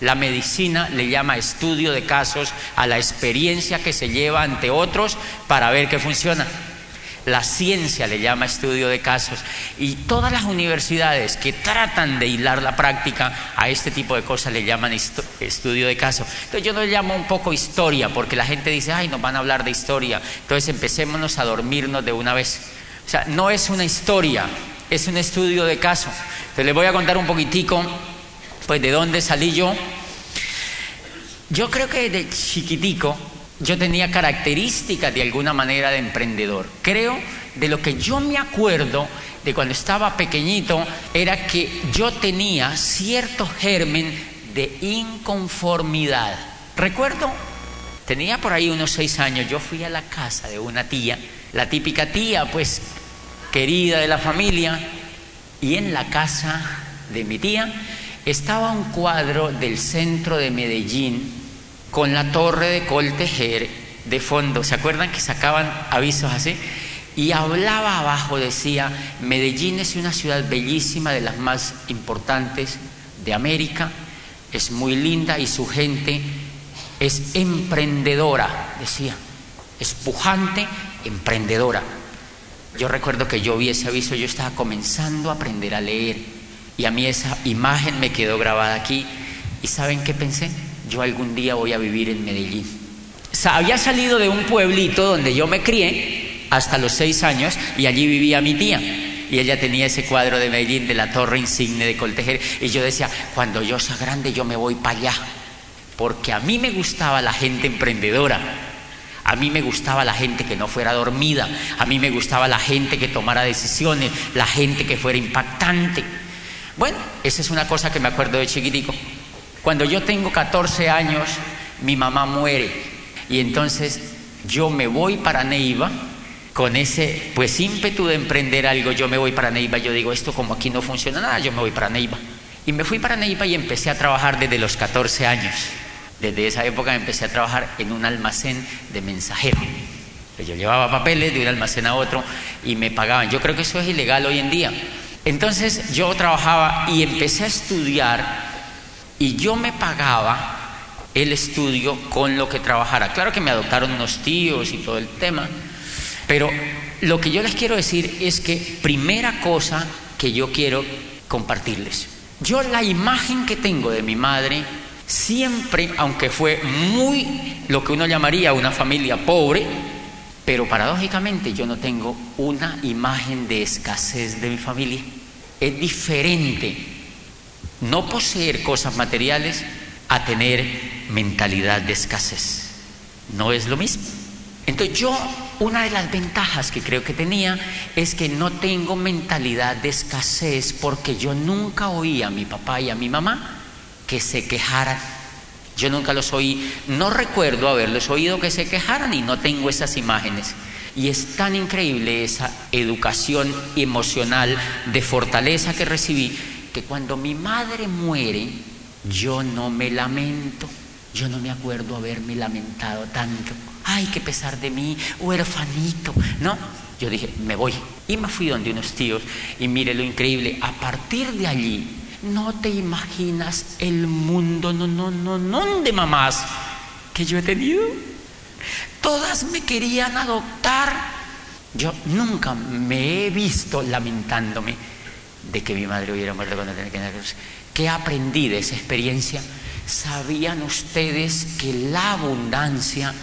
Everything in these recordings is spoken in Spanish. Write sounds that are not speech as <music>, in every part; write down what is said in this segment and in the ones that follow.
La medicina le llama estudio de casos a la experiencia que se lleva ante otros para ver qué funciona. La ciencia le llama estudio de casos y todas las universidades que tratan de hilar la práctica a este tipo de cosas le llaman estudio de casos. Entonces yo lo llamo un poco historia porque la gente dice, ay, nos van a hablar de historia. Entonces empecémonos a dormirnos de una vez. O sea, no es una historia, es un estudio de caso. Entonces les voy a contar un poquitico pues de dónde salí yo. Yo creo que de chiquitico yo tenía características de alguna manera de emprendedor. Creo, de lo que yo me acuerdo de cuando estaba pequeñito, era que yo tenía cierto germen de inconformidad. Recuerdo, tenía por ahí unos seis años, yo fui a la casa de una tía, la típica tía, pues querida de la familia, y en la casa de mi tía estaba un cuadro del centro de Medellín con la torre de Coltejer de fondo. ¿Se acuerdan que sacaban avisos así? Y hablaba abajo, decía, Medellín es una ciudad bellísima, de las más importantes de América, es muy linda y su gente es emprendedora, decía, es pujante, emprendedora. Yo recuerdo que yo vi ese aviso, yo estaba comenzando a aprender a leer y a mí esa imagen me quedó grabada aquí. ¿Y saben qué pensé? Yo algún día voy a vivir en Medellín. había salido de un pueblito donde yo me crié hasta los seis años y allí vivía mi tía. Y ella tenía ese cuadro de Medellín de la torre insigne de Coltejer. Y yo decía, cuando yo sea grande yo me voy para allá. Porque a mí me gustaba la gente emprendedora. A mí me gustaba la gente que no fuera dormida. A mí me gustaba la gente que tomara decisiones. La gente que fuera impactante. Bueno, esa es una cosa que me acuerdo de chiquitico. Cuando yo tengo 14 años, mi mamá muere y entonces yo me voy para Neiva con ese pues ímpetu de emprender algo, yo me voy para Neiva, yo digo, esto como aquí no funciona nada, yo me voy para Neiva. Y me fui para Neiva y empecé a trabajar desde los 14 años. Desde esa época empecé a trabajar en un almacén de mensajero. Yo llevaba papeles de un almacén a otro y me pagaban. Yo creo que eso es ilegal hoy en día. Entonces yo trabajaba y empecé a estudiar y yo me pagaba el estudio con lo que trabajara. Claro que me adoptaron unos tíos y todo el tema, pero lo que yo les quiero decir es que primera cosa que yo quiero compartirles. Yo la imagen que tengo de mi madre siempre, aunque fue muy lo que uno llamaría una familia pobre, pero paradójicamente yo no tengo una imagen de escasez de mi familia es diferente no poseer cosas materiales a tener mentalidad de escasez. No es lo mismo. Entonces yo, una de las ventajas que creo que tenía es que no tengo mentalidad de escasez porque yo nunca oí a mi papá y a mi mamá que se quejaran. Yo nunca los oí, no recuerdo haberlos oído que se quejaran y no tengo esas imágenes. Y es tan increíble esa educación emocional de fortaleza que recibí que cuando mi madre muere, yo no me lamento. Yo no me acuerdo haberme lamentado tanto. Ay, qué pesar de mí, huerfanito. No, yo dije, me voy. Y me fui donde unos tíos y mire lo increíble. A partir de allí, no te imaginas el mundo, no, no, no, no, de mamás que yo he tenido. Todas me querían adoptar. Yo nunca me he visto lamentándome de que mi madre hubiera muerto cuando tenía que nacer. ¿Qué aprendí de esa experiencia? ¿Sabían ustedes que la abundancia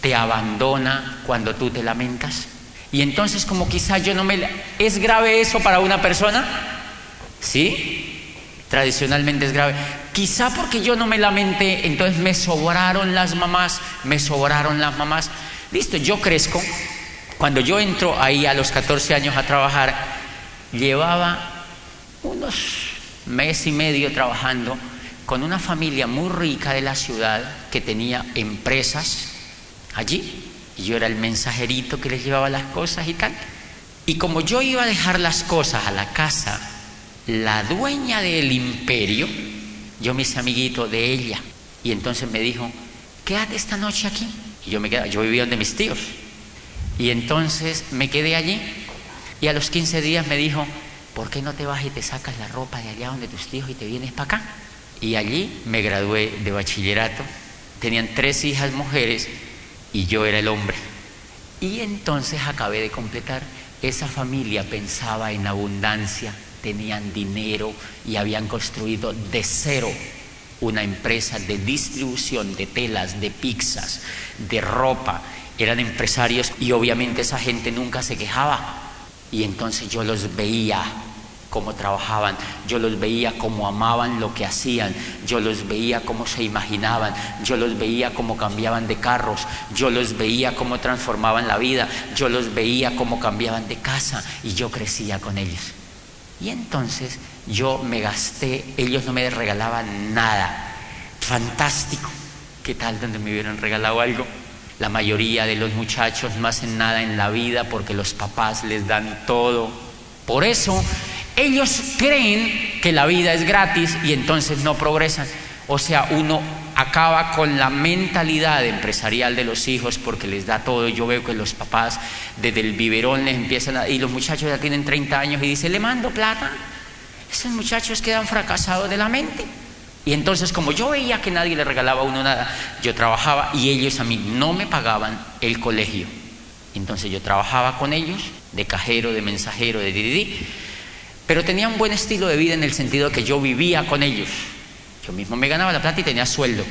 te abandona cuando tú te lamentas? Y entonces como quizá yo no me... ¿Es grave eso para una persona? ¿Sí? Tradicionalmente es grave. Quizá porque yo no me lamenté, entonces me sobraron las mamás, me sobraron las mamás. Listo, yo crezco. Cuando yo entro ahí a los 14 años a trabajar, llevaba unos mes y medio trabajando con una familia muy rica de la ciudad que tenía empresas allí. Y yo era el mensajerito que les llevaba las cosas y tal. Y como yo iba a dejar las cosas a la casa, la dueña del imperio, yo me hice amiguito de ella. Y entonces me dijo, quédate esta noche aquí. Y yo me quedé, yo vivía donde mis tíos. Y entonces me quedé allí. Y a los 15 días me dijo, ¿por qué no te vas y te sacas la ropa de allá donde tus tíos y te vienes para acá? Y allí me gradué de bachillerato. Tenían tres hijas mujeres y yo era el hombre. Y entonces acabé de completar. Esa familia pensaba en abundancia, tenían dinero y habían construido de cero una empresa de distribución de telas, de pizzas, de ropa. Eran empresarios y obviamente esa gente nunca se quejaba. Y entonces yo los veía cómo trabajaban, yo los veía cómo amaban lo que hacían, yo los veía cómo se imaginaban, yo los veía cómo cambiaban de carros, yo los veía cómo transformaban la vida, yo los veía cómo cambiaban de casa y yo crecía con ellos. Y entonces yo me gasté, ellos no me regalaban nada, fantástico, ¿qué tal donde me hubieran regalado algo? La mayoría de los muchachos no hacen nada en la vida porque los papás les dan todo. Por eso ellos creen que la vida es gratis y entonces no progresan. O sea, uno acaba con la mentalidad empresarial de los hijos porque les da todo. Yo veo que los papás desde el biberón les empiezan a... Y los muchachos ya tienen 30 años y dicen, le mando plata. Esos muchachos quedan fracasados de la mente. Y entonces como yo veía que nadie le regalaba a uno nada, yo trabajaba y ellos a mí no me pagaban el colegio. Entonces yo trabajaba con ellos de cajero, de mensajero, de dididi pero tenía un buen estilo de vida en el sentido que yo vivía con ellos. Yo mismo me ganaba la plata y tenía sueldo.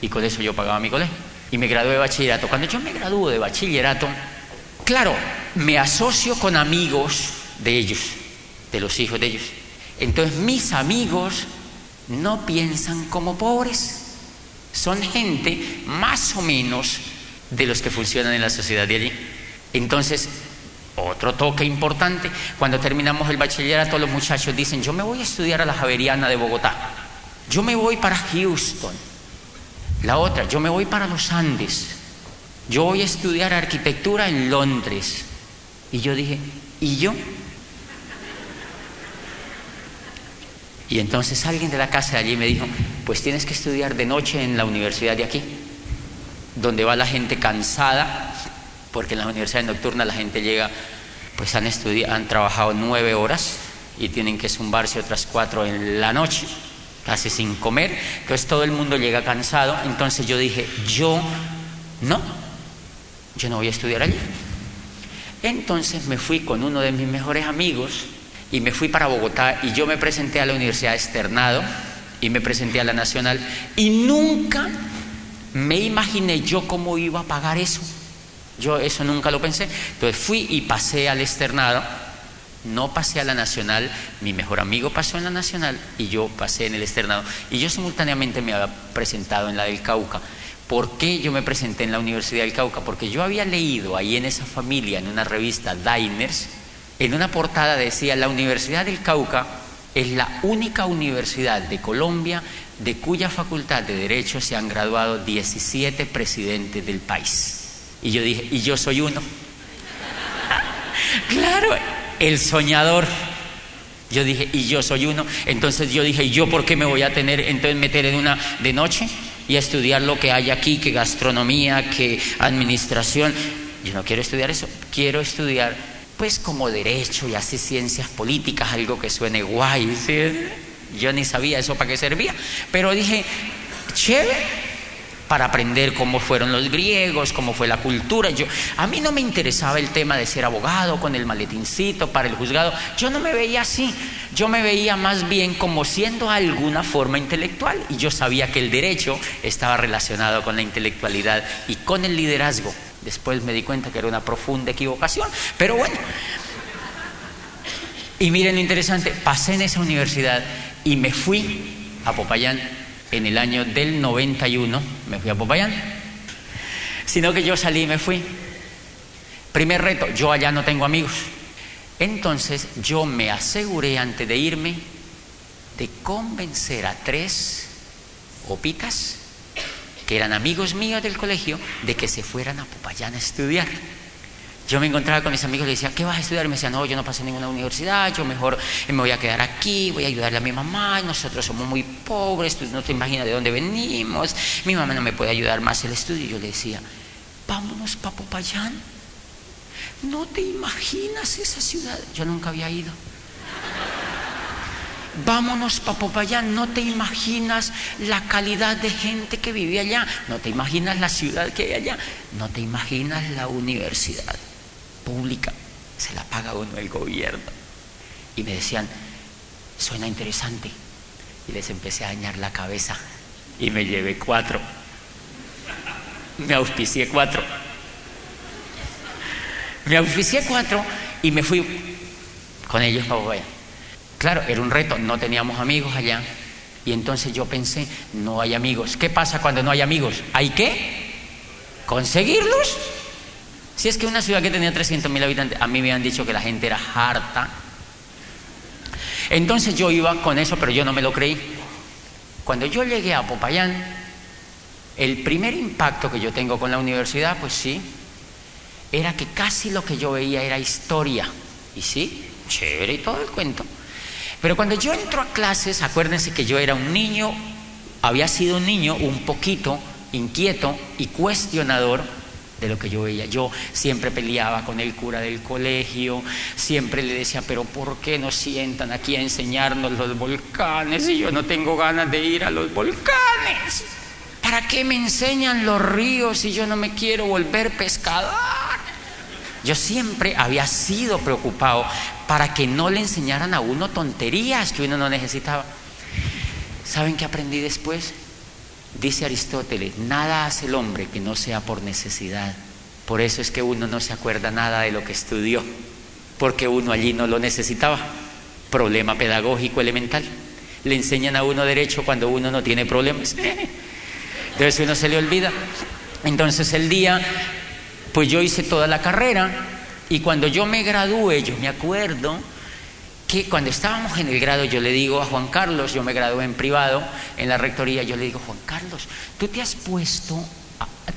Y con eso yo pagaba mi colegio. Y me gradué de bachillerato. Cuando yo me gradué de bachillerato, claro, me asocio con amigos de ellos, de los hijos de ellos. Entonces mis amigos no piensan como pobres. Son gente más o menos de los que funcionan en la sociedad de allí. Entonces, otro toque importante, cuando terminamos el bachillerato los muchachos dicen, yo me voy a estudiar a la Javeriana de Bogotá, yo me voy para Houston, la otra, yo me voy para los Andes, yo voy a estudiar arquitectura en Londres. Y yo dije, ¿y yo? Y entonces alguien de la casa de allí me dijo, pues tienes que estudiar de noche en la universidad de aquí, donde va la gente cansada porque en las universidades nocturnas la gente llega, pues han estudiado, han trabajado nueve horas y tienen que zumbarse otras cuatro en la noche, casi sin comer, entonces todo el mundo llega cansado, entonces yo dije, yo no, yo no voy a estudiar allí. Entonces me fui con uno de mis mejores amigos y me fui para Bogotá y yo me presenté a la Universidad Externado y me presenté a la Nacional y nunca me imaginé yo cómo iba a pagar eso. Yo eso nunca lo pensé. Entonces fui y pasé al externado, no pasé a la nacional, mi mejor amigo pasó en la nacional y yo pasé en el externado. Y yo simultáneamente me había presentado en la del Cauca. ¿Por qué yo me presenté en la Universidad del Cauca? Porque yo había leído ahí en esa familia, en una revista Diners, en una portada decía, la Universidad del Cauca es la única universidad de Colombia de cuya facultad de Derecho se han graduado 17 presidentes del país. Y yo dije, y yo soy uno. <laughs> claro, el soñador. Yo dije, y yo soy uno. Entonces yo dije, ¿y yo por qué me voy a tener, entonces meter en una de noche y a estudiar lo que hay aquí, que gastronomía, que administración? Yo no quiero estudiar eso, quiero estudiar pues como derecho y así ciencias políticas, algo que suene guay. Yo ni sabía eso para qué servía, pero dije, chévere para aprender cómo fueron los griegos, cómo fue la cultura. Yo, a mí no me interesaba el tema de ser abogado con el maletincito para el juzgado. Yo no me veía así. Yo me veía más bien como siendo alguna forma intelectual y yo sabía que el derecho estaba relacionado con la intelectualidad y con el liderazgo. Después me di cuenta que era una profunda equivocación, pero bueno. Y miren lo interesante, pasé en esa universidad y me fui a Popayán en el año del 91 me fui a Popayán, sino que yo salí y me fui. Primer reto, yo allá no tengo amigos. Entonces yo me aseguré antes de irme de convencer a tres opitas, que eran amigos míos del colegio, de que se fueran a Popayán a estudiar. Yo me encontraba con mis amigos y les decía, ¿qué vas a estudiar? Me decían, no, yo no pasé ninguna universidad, yo mejor me voy a quedar aquí, voy a ayudarle a mi mamá, nosotros somos muy pobres, tú no te imaginas de dónde venimos, mi mamá no me puede ayudar más el estudio. Y yo le decía, vámonos para Popayán. No te imaginas esa ciudad. Yo nunca había ido. Vámonos para Popayán, no te imaginas la calidad de gente que vive allá, no te imaginas la ciudad que hay allá, no te imaginas la universidad pública, se la paga uno el gobierno. Y me decían, suena interesante. Y les empecé a dañar la cabeza y me llevé cuatro. Me auspicié cuatro. Me auspicié cuatro y me fui con ellos para Popayán. Claro, era un reto, no teníamos amigos allá. Y entonces yo pensé, no hay amigos. ¿Qué pasa cuando no hay amigos? ¿Hay qué? ¿Conseguirlos? Si es que una ciudad que tenía 300 mil habitantes, a mí me han dicho que la gente era harta. Entonces yo iba con eso, pero yo no me lo creí. Cuando yo llegué a Popayán, el primer impacto que yo tengo con la universidad, pues sí, era que casi lo que yo veía era historia. Y sí, chévere y todo el cuento. Pero cuando yo entro a clases, acuérdense que yo era un niño, había sido un niño un poquito inquieto y cuestionador de lo que yo veía. Yo siempre peleaba con el cura del colegio, siempre le decía, pero ¿por qué nos sientan aquí a enseñarnos los volcanes y yo no tengo ganas de ir a los volcanes? ¿Para qué me enseñan los ríos si yo no me quiero volver pescador? Yo siempre había sido preocupado para que no le enseñaran a uno tonterías que uno no necesitaba. ¿Saben qué aprendí después? Dice Aristóteles, nada hace el hombre que no sea por necesidad. Por eso es que uno no se acuerda nada de lo que estudió, porque uno allí no lo necesitaba. Problema pedagógico elemental. Le enseñan a uno derecho cuando uno no tiene problemas. Entonces uno se le olvida. Entonces el día pues yo hice toda la carrera y cuando yo me gradué, yo me acuerdo que cuando estábamos en el grado, yo le digo a Juan Carlos, yo me gradué en privado en la rectoría, yo le digo, Juan Carlos, tú te has puesto,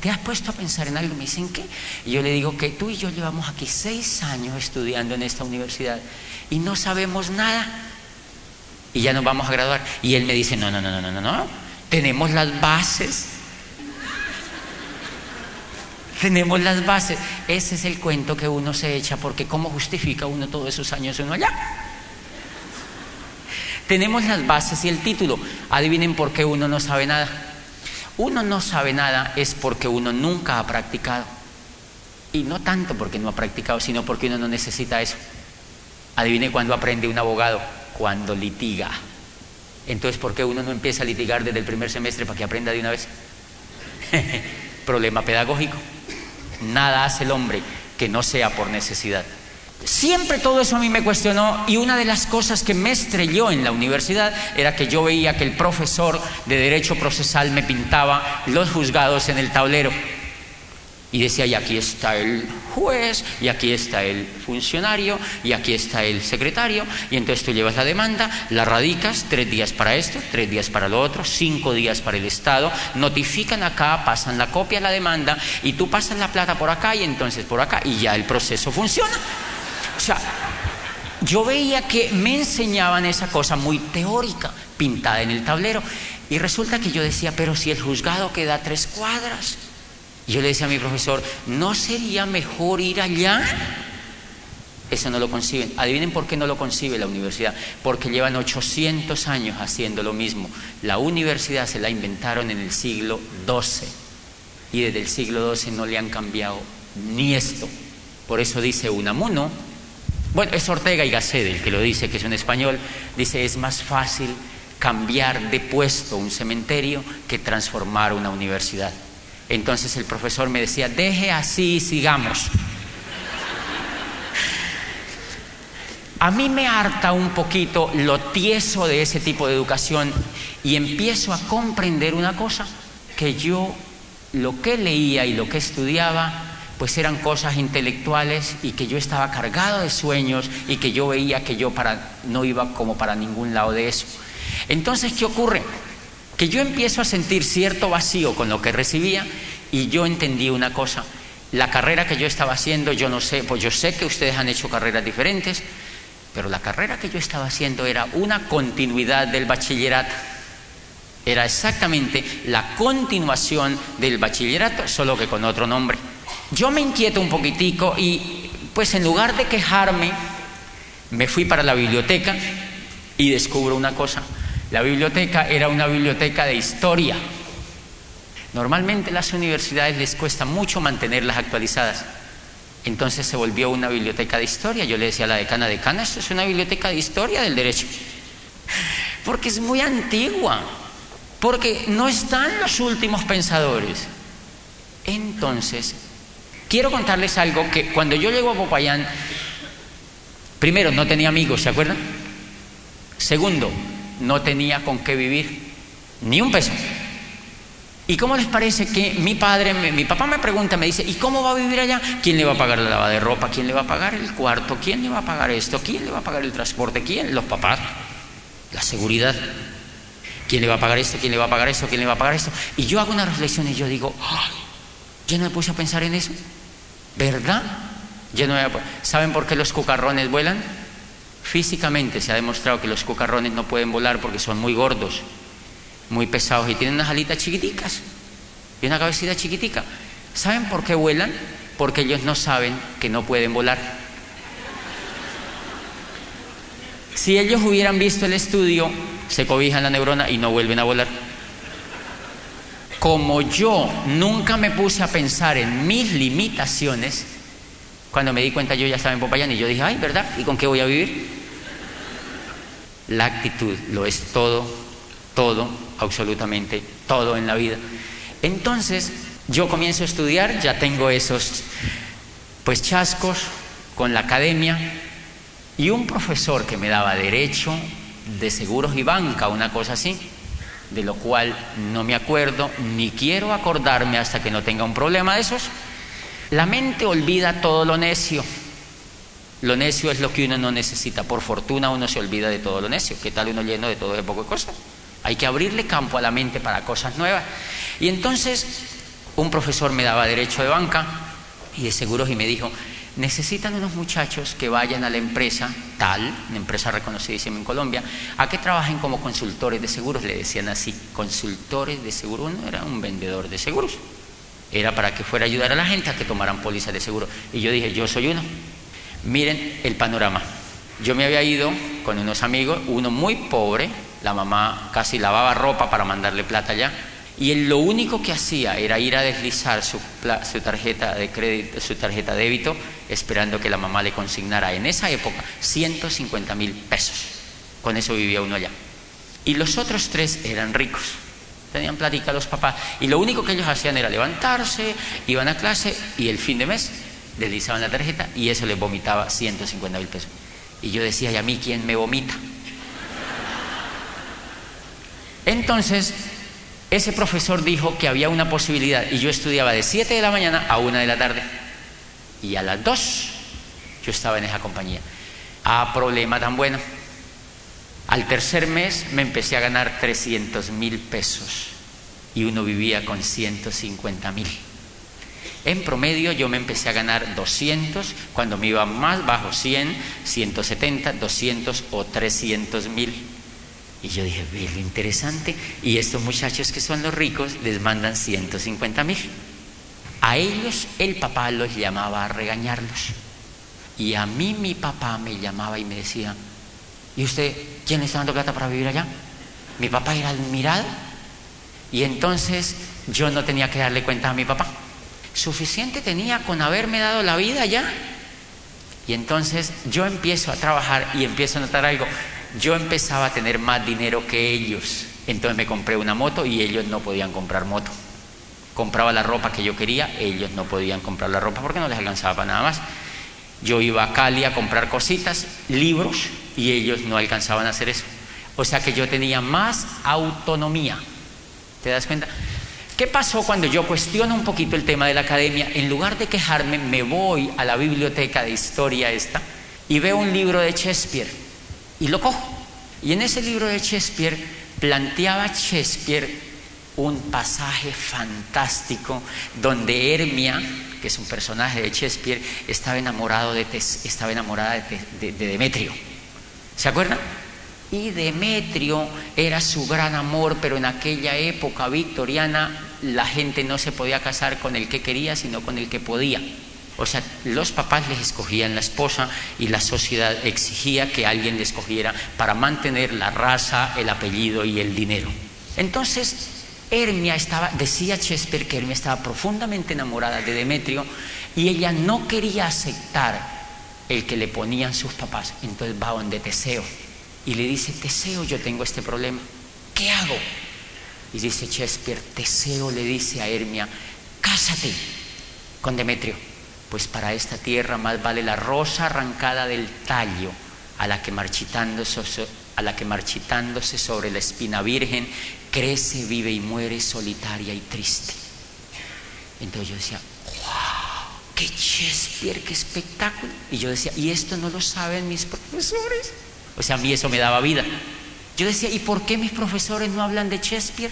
te has puesto a pensar en algo, me dicen qué, y yo le digo que tú y yo llevamos aquí seis años estudiando en esta universidad y no sabemos nada y ya nos vamos a graduar. Y él me dice, no, no, no, no, no, no, tenemos las bases <laughs> tenemos las bases. Ese es el cuento que uno se echa, porque ¿cómo justifica uno todos esos años uno allá? Tenemos las bases y el título. Adivinen por qué uno no sabe nada. Uno no sabe nada es porque uno nunca ha practicado. Y no tanto porque no ha practicado, sino porque uno no necesita eso. Adivine cuándo aprende un abogado, cuando litiga. Entonces, ¿por qué uno no empieza a litigar desde el primer semestre para que aprenda de una vez? <laughs> Problema pedagógico. Nada hace el hombre que no sea por necesidad. Siempre todo eso a mí me cuestionó y una de las cosas que me estrelló en la universidad era que yo veía que el profesor de derecho procesal me pintaba los juzgados en el tablero y decía, y aquí está el juez, y aquí está el funcionario, y aquí está el secretario, y entonces tú llevas la demanda, la radicas, tres días para esto, tres días para lo otro, cinco días para el Estado, notifican acá, pasan la copia la demanda, y tú pasas la plata por acá y entonces por acá, y ya el proceso funciona. O sea, yo veía que me enseñaban esa cosa muy teórica, pintada en el tablero, y resulta que yo decía, pero si el juzgado queda tres cuadras, y yo le decía a mi profesor, ¿no sería mejor ir allá? Eso no lo conciben. Adivinen por qué no lo concibe la universidad. Porque llevan 800 años haciendo lo mismo. La universidad se la inventaron en el siglo XII. Y desde el siglo XII no le han cambiado ni esto. Por eso dice Unamuno, bueno, es Ortega y Gasset el que lo dice, que es un español, dice, es más fácil cambiar de puesto un cementerio que transformar una universidad. Entonces el profesor me decía, deje así y sigamos. A mí me harta un poquito lo tieso de ese tipo de educación y empiezo a comprender una cosa, que yo lo que leía y lo que estudiaba pues eran cosas intelectuales y que yo estaba cargado de sueños y que yo veía que yo para, no iba como para ningún lado de eso. Entonces, ¿qué ocurre? que yo empiezo a sentir cierto vacío con lo que recibía y yo entendí una cosa. La carrera que yo estaba haciendo, yo no sé, pues yo sé que ustedes han hecho carreras diferentes, pero la carrera que yo estaba haciendo era una continuidad del bachillerato. Era exactamente la continuación del bachillerato, solo que con otro nombre. Yo me inquieto un poquitico y pues en lugar de quejarme, me fui para la biblioteca y descubro una cosa. La biblioteca era una biblioteca de historia. Normalmente las universidades les cuesta mucho mantenerlas actualizadas. Entonces se volvió una biblioteca de historia. Yo le decía a la decana, decana, esto es una biblioteca de historia del derecho. <laughs> Porque es muy antigua. Porque no están los últimos pensadores. Entonces, quiero contarles algo que cuando yo llego a Popayán, primero no tenía amigos, ¿se acuerdan? Segundo, no tenía con qué vivir, ni un peso. ¿Y cómo les parece que mi padre, mi papá me pregunta, me dice, ¿y cómo va a vivir allá? ¿Quién le va a pagar la lavada de ropa? ¿Quién le va a pagar el cuarto? ¿Quién le va a pagar esto? ¿Quién le va a pagar el transporte? ¿Quién? Los papás. La seguridad. ¿Quién le va a pagar esto? ¿Quién le va a pagar esto? ¿Quién le va a pagar esto? Y yo hago una reflexión y yo digo. Yo no me puse a pensar en eso. ¿Verdad? ¿Saben por qué los cucarrones vuelan? Físicamente se ha demostrado que los cucarrones no pueden volar porque son muy gordos, muy pesados y tienen unas alitas chiquiticas y una cabecita chiquitica. ¿Saben por qué vuelan? Porque ellos no saben que no pueden volar. Si ellos hubieran visto el estudio, se cobijan la neurona y no vuelven a volar. Como yo nunca me puse a pensar en mis limitaciones, cuando me di cuenta yo ya estaba en Popayán y yo dije, ay, ¿verdad? ¿Y con qué voy a vivir? La actitud lo es todo, todo, absolutamente todo en la vida. Entonces, yo comienzo a estudiar, ya tengo esos pues chascos con la academia y un profesor que me daba derecho de seguros y banca, una cosa así, de lo cual no me acuerdo ni quiero acordarme hasta que no tenga un problema de esos. La mente olvida todo lo necio. Lo necio es lo que uno no necesita. Por fortuna uno se olvida de todo lo necio. ¿Qué tal uno lleno de todo ese poco de cosas? Hay que abrirle campo a la mente para cosas nuevas. Y entonces un profesor me daba derecho de banca y de seguros y me dijo, necesitan unos muchachos que vayan a la empresa tal, una empresa reconocidísima en Colombia, a que trabajen como consultores de seguros. Le decían así, consultores de seguros. Uno era un vendedor de seguros. Era para que fuera a ayudar a la gente a que tomaran pólizas de seguro. Y yo dije, yo soy uno. Miren el panorama. Yo me había ido con unos amigos, uno muy pobre, la mamá casi lavaba ropa para mandarle plata allá, y él lo único que hacía era ir a deslizar su, tarjeta de crédito, su tarjeta de débito, esperando que la mamá le consignara en esa época 150 mil pesos. Con eso vivía uno allá. Y los otros tres eran ricos. Tenían plática los papás. Y lo único que ellos hacían era levantarse, iban a clase y el fin de mes deslizaban la tarjeta y eso les vomitaba 150 mil pesos. Y yo decía, ¿y a mí quién me vomita? Entonces, ese profesor dijo que había una posibilidad y yo estudiaba de 7 de la mañana a 1 de la tarde. Y a las 2 yo estaba en esa compañía. Ah, problema tan bueno. Al tercer mes me empecé a ganar 300 mil pesos y uno vivía con 150 mil. En promedio yo me empecé a ganar 200, cuando me iba más bajo 100, 170, 200 o 300 mil. Y yo dije, ve lo interesante. Y estos muchachos que son los ricos les mandan 150 mil. A ellos el papá los llamaba a regañarlos. Y a mí mi papá me llamaba y me decía, ¿y usted quién le está dando plata para vivir allá? Mi papá era admirado. Y entonces yo no tenía que darle cuenta a mi papá. Suficiente tenía con haberme dado la vida ya. Y entonces yo empiezo a trabajar y empiezo a notar algo. Yo empezaba a tener más dinero que ellos. Entonces me compré una moto y ellos no podían comprar moto. Compraba la ropa que yo quería, ellos no podían comprar la ropa porque no les alcanzaba para nada más. Yo iba a Cali a comprar cositas, libros, y ellos no alcanzaban a hacer eso. O sea que yo tenía más autonomía. ¿Te das cuenta? ¿Qué pasó cuando yo cuestiono un poquito el tema de la academia? En lugar de quejarme, me voy a la biblioteca de historia esta y veo un libro de Shakespeare y lo cojo. Y en ese libro de Shakespeare planteaba Shakespeare un pasaje fantástico donde Hermia, que es un personaje de Shakespeare, estaba, enamorado de estaba enamorada de, de Demetrio. ¿Se acuerdan? Y Demetrio era su gran amor, pero en aquella época victoriana la gente no se podía casar con el que quería, sino con el que podía. O sea, los papás les escogían la esposa y la sociedad exigía que alguien le escogiera para mantener la raza, el apellido y el dinero. Entonces, Hermia estaba, decía Shakespeare que Hermia estaba profundamente enamorada de Demetrio y ella no quería aceptar el que le ponían sus papás. Entonces va donde Teseo y le dice, Teseo, yo tengo este problema, ¿qué hago? Y dice Shakespeare, Teseo le dice a Hermia, cásate con Demetrio pues para esta tierra más vale la rosa arrancada del tallo a la que marchitándose, sobre la espina virgen crece, vive y muere solitaria y triste. Entonces yo decía, wow, qué Shakespeare, qué espectáculo. Y yo decía, ¿y esto no lo saben mis profesores? O sea, a mí eso me daba vida. Yo decía, ¿y por qué mis profesores no hablan de Shakespeare?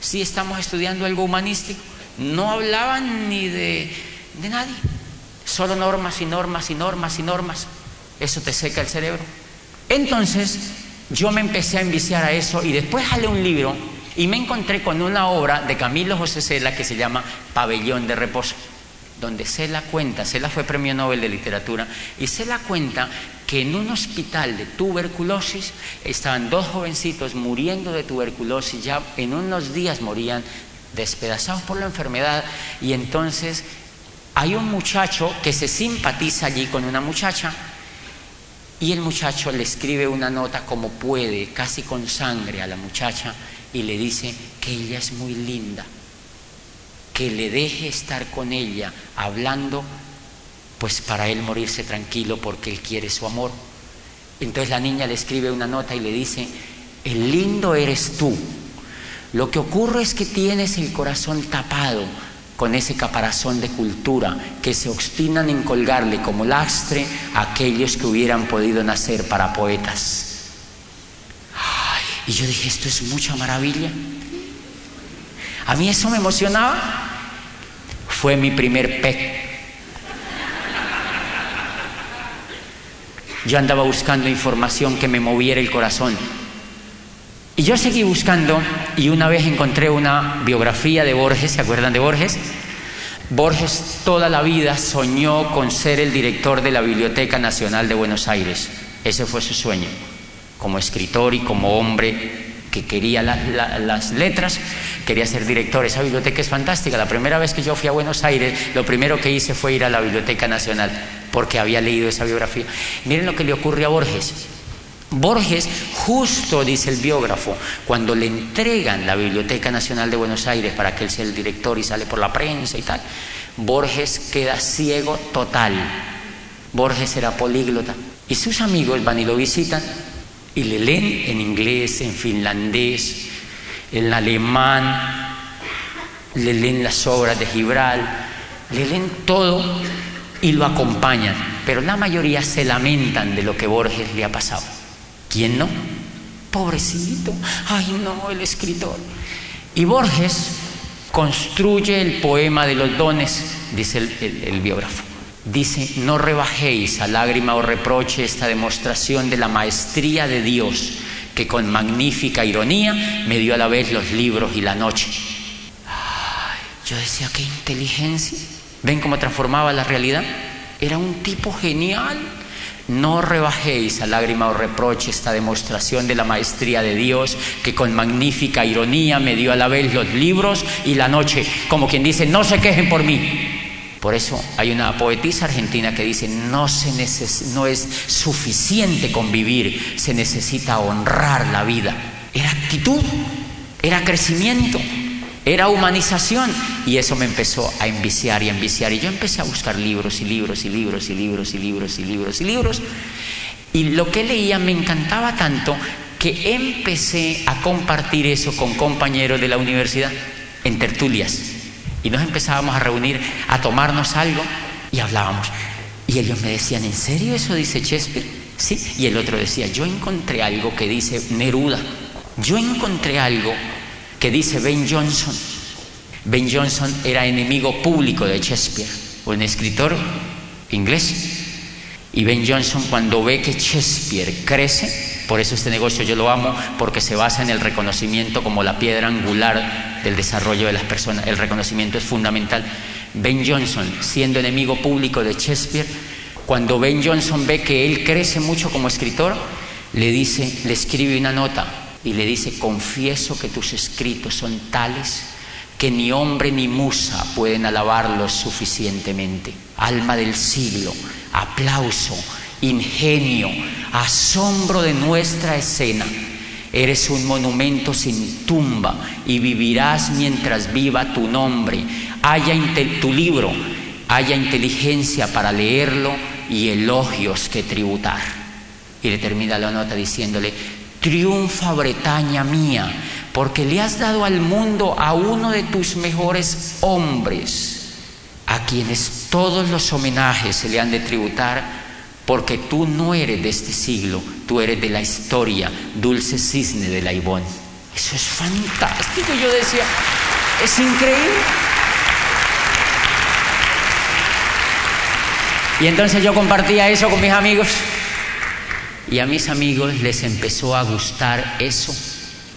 Si estamos estudiando algo humanístico. No hablaban ni de, de nadie. Solo normas y normas y normas y normas. Eso te seca el cerebro. Entonces, yo me empecé a enviciar a eso y después jalé un libro y me encontré con una obra de Camilo José Cela que se llama Pabellón de Reposo, donde Cela cuenta, Cela fue premio Nobel de Literatura, y Cela cuenta que en un hospital de tuberculosis estaban dos jovencitos muriendo de tuberculosis, ya en unos días morían despedazados por la enfermedad, y entonces hay un muchacho que se simpatiza allí con una muchacha y el muchacho le escribe una nota como puede, casi con sangre a la muchacha y le dice que ella es muy linda, que le deje estar con ella hablando, pues para él morirse tranquilo porque él quiere su amor. Entonces la niña le escribe una nota y le dice, el lindo eres tú, lo que ocurre es que tienes el corazón tapado con ese caparazón de cultura que se obstinan en colgarle como lastre a aquellos que hubieran podido nacer para poetas. y yo dije, esto es mucha maravilla. A mí eso me emocionaba. Fue mi primer PEC. Yo andaba buscando información que me moviera el corazón. Y yo seguí buscando y una vez encontré una biografía de Borges, ¿se acuerdan de Borges? Borges toda la vida soñó con ser el director de la Biblioteca Nacional de Buenos Aires. Ese fue su sueño, como escritor y como hombre que quería las letras, quería ser director. Esa biblioteca es fantástica. La primera vez que yo fui a Buenos Aires, lo primero que hice fue ir a la Biblioteca Nacional, porque había leído esa biografía. Miren lo que le ocurre a Borges. Borges, justo dice el biógrafo, cuando le entregan la Biblioteca Nacional de Buenos Aires para que él sea el director y sale por la prensa y tal, Borges queda ciego total. Borges era políglota. Y sus amigos van y lo visitan y le leen en inglés, en finlandés, en alemán, le leen las obras de Gibral, le leen todo y lo acompañan. Pero la mayoría se lamentan de lo que Borges le ha pasado. ¿Quién no? Pobrecito, ay no, el escritor. Y Borges construye el poema de los dones, dice el, biógrafo. Dice, no rebajéis a lágrima o reproche esta demostración de la maestría de Dios, que con magnífica ironía me dio a la vez los libros y la noche. Ay, yo decía, qué inteligencia. ¿Ven cómo transformaba la realidad? Era un tipo genial. No rebajéis a lágrima o reproche esta demostración de la maestría de Dios que con magnífica ironía me dio a la vez los libros y la noche, como quien dice, no se quejen por mí. Por eso hay una poetisa argentina que dice, no, se no es suficiente convivir, se necesita honrar la vida. Era actitud, era crecimiento, era humanización y eso me empezó a enviciar y a enviciar. Y yo empecé a buscar libros y libros y libros y libros y libros y libros y libros. Y lo que leía me encantaba tanto que empecé a compartir eso con compañeros de la universidad en tertulias. Y nos empezábamos a reunir, a tomarnos algo y hablábamos. Y ellos me decían, ¿en serio eso dice Shakespeare? Sí. Y el otro decía, yo encontré algo que dice Neruda. yo encontré algo que dice Ben Jonson. Ben Jonson era enemigo público de Shakespeare, un escritor inglés. Y Ben Jonson cuando ve que Shakespeare crece, por eso este negocio yo lo amo, porque se basa en el reconocimiento como la piedra angular del desarrollo de las personas. El reconocimiento es fundamental. Ben Jonson, siendo enemigo público de Shakespeare, cuando Ben Jonson ve que él crece mucho como escritor, le dice, le escribe una nota y le dice, confieso que tus escritos son tales que ni hombre ni musa pueden alabarlos suficientemente. Alma del siglo, aplauso, ingenio, asombro de nuestra escena. Eres un monumento sin tumba y vivirás mientras viva tu nombre. Haya tu libro, haya inteligencia para leerlo y elogios que tributar. Y le termina la nota diciéndole, triunfa Bretaña mía, porque le has dado al mundo a uno de tus mejores hombres, a quienes todos los homenajes se le han de tributar, porque tú no eres de este siglo, tú eres de la historia, dulce cisne de la Ivón. Eso es fantástico, yo decía, es increíble. Y entonces yo compartía eso con mis amigos y a mis amigos les empezó a gustar eso.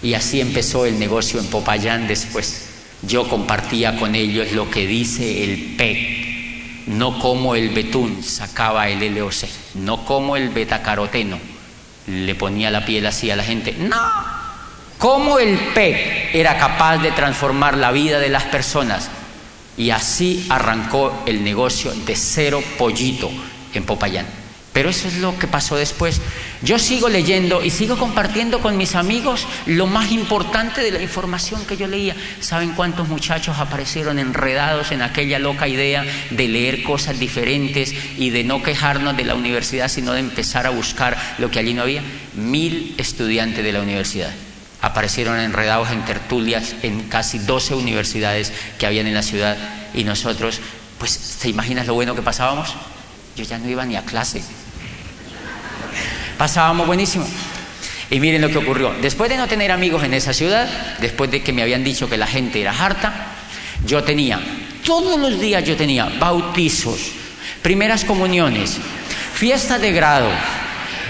Y así empezó el negocio en Popayán después. Yo compartía con ellos lo que dice el PEC, no como el betún sacaba el LOC, no como el betacaroteno. Le ponía la piel así a la gente, no, como el PEC era capaz de transformar la vida de las personas y así arrancó el negocio de cero pollito en Popayán. Pero eso es lo que pasó después. Yo sigo leyendo y sigo compartiendo con mis amigos lo más importante de la información que yo leía. ¿Saben cuántos muchachos aparecieron enredados en aquella loca idea de leer cosas diferentes y de no quejarnos de la universidad, sino de empezar a buscar lo que allí no había? Mil estudiantes de la universidad aparecieron enredados en tertulias en casi 12 universidades que habían en la ciudad y nosotros, pues, ¿te imaginas lo bueno que pasábamos? Yo ya no iba ni a clase. Pasábamos buenísimo. Y miren lo que ocurrió. Después de no tener amigos en esa ciudad, después de que me habían dicho que la gente era harta, yo tenía, todos los días yo tenía bautizos, primeras comuniones, fiestas de grado,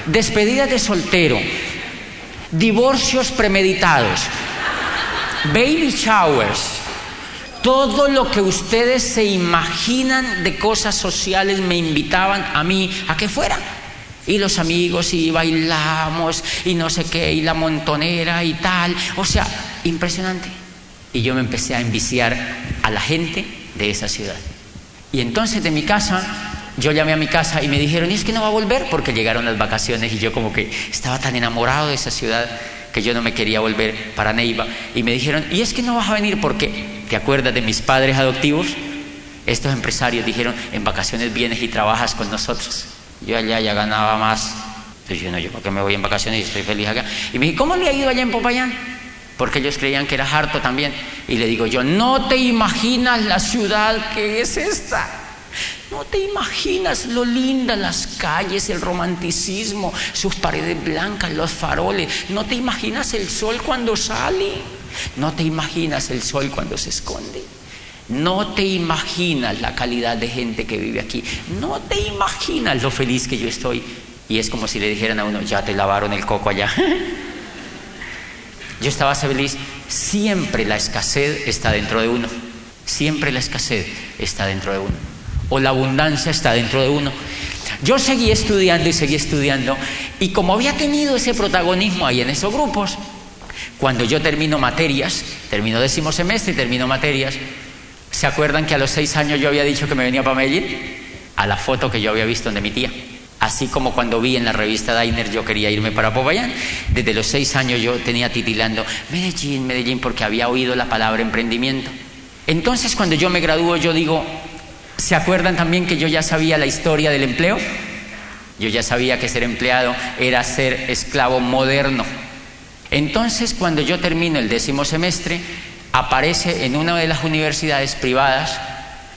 despedidas de soltero, divorcios premeditados, baby showers, todo lo que ustedes se imaginan de cosas sociales me invitaban a mí a que fuera. Y los amigos y bailamos y no sé qué, y la montonera y tal. O sea, impresionante. Y yo me empecé a enviciar a la gente de esa ciudad. Y entonces de mi casa yo llamé a mi casa y me dijeron, ¿y es que no va a volver? Porque llegaron las vacaciones y yo como que estaba tan enamorado de esa ciudad que yo no me quería volver para Neiva. Y me dijeron, ¿y es que no vas a venir? Porque, ¿te acuerdas de mis padres adoptivos? Estos empresarios dijeron, en vacaciones vienes y trabajas con nosotros. Yo allá ya ganaba más. Entonces yo no, yo porque me voy en vacaciones y estoy feliz acá. Y me dije, ¿cómo le ha ido allá en Popayán? Porque ellos creían que era harto también. Y le digo yo, no te imaginas la ciudad que es esta. No te imaginas lo linda las calles, el romanticismo, sus paredes blancas, los faroles. No te imaginas el sol cuando sale. No te imaginas el sol cuando se esconde. No te imaginas la calidad de gente que vive aquí. No te imaginas lo feliz que yo estoy. Y es como si le dijeran a uno, ya te lavaron el coco allá. <laughs> yo estaba feliz. Siempre la escasez está dentro de uno. Siempre la escasez está dentro de uno o la abundancia está dentro de uno. Yo seguí estudiando y seguí estudiando y como había tenido ese protagonismo ahí en esos grupos, cuando yo termino materias, termino décimo semestre y termino materias, ¿se acuerdan que a los seis años yo había dicho que me venía para Medellín? A la foto que yo había visto de mi tía. Así como cuando vi en la revista Dainer yo quería irme para Popayán. Desde los seis años yo tenía titilando Medellín, Medellín, porque había oído la palabra emprendimiento. Entonces cuando yo me gradúo yo digo, ¿Se acuerdan también que yo ya sabía la historia del empleo? Yo ya sabía que ser empleado era ser esclavo moderno. Entonces, cuando yo termino el décimo semestre, aparece en una de las universidades privadas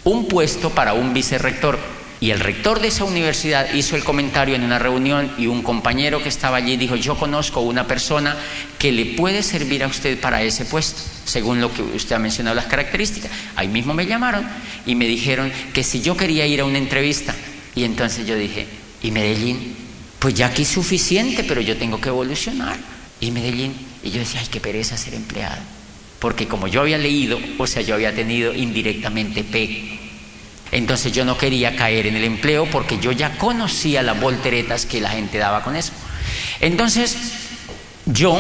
un puesto para un vicerrector. Y el rector de esa universidad hizo el comentario en una reunión y un compañero que estaba allí dijo, yo conozco una persona que le puede servir a usted para ese puesto, según lo que usted ha mencionado las características. Ahí mismo me llamaron y me dijeron que si yo quería ir a una entrevista. Y entonces yo dije, ¿y Medellín? Pues ya aquí es suficiente, pero yo tengo que evolucionar. ¿Y Medellín? Y yo decía, ay, qué pereza ser empleado. Porque como yo había leído, o sea, yo había tenido indirectamente P entonces yo no quería caer en el empleo porque yo ya conocía las volteretas que la gente daba con eso. Entonces yo,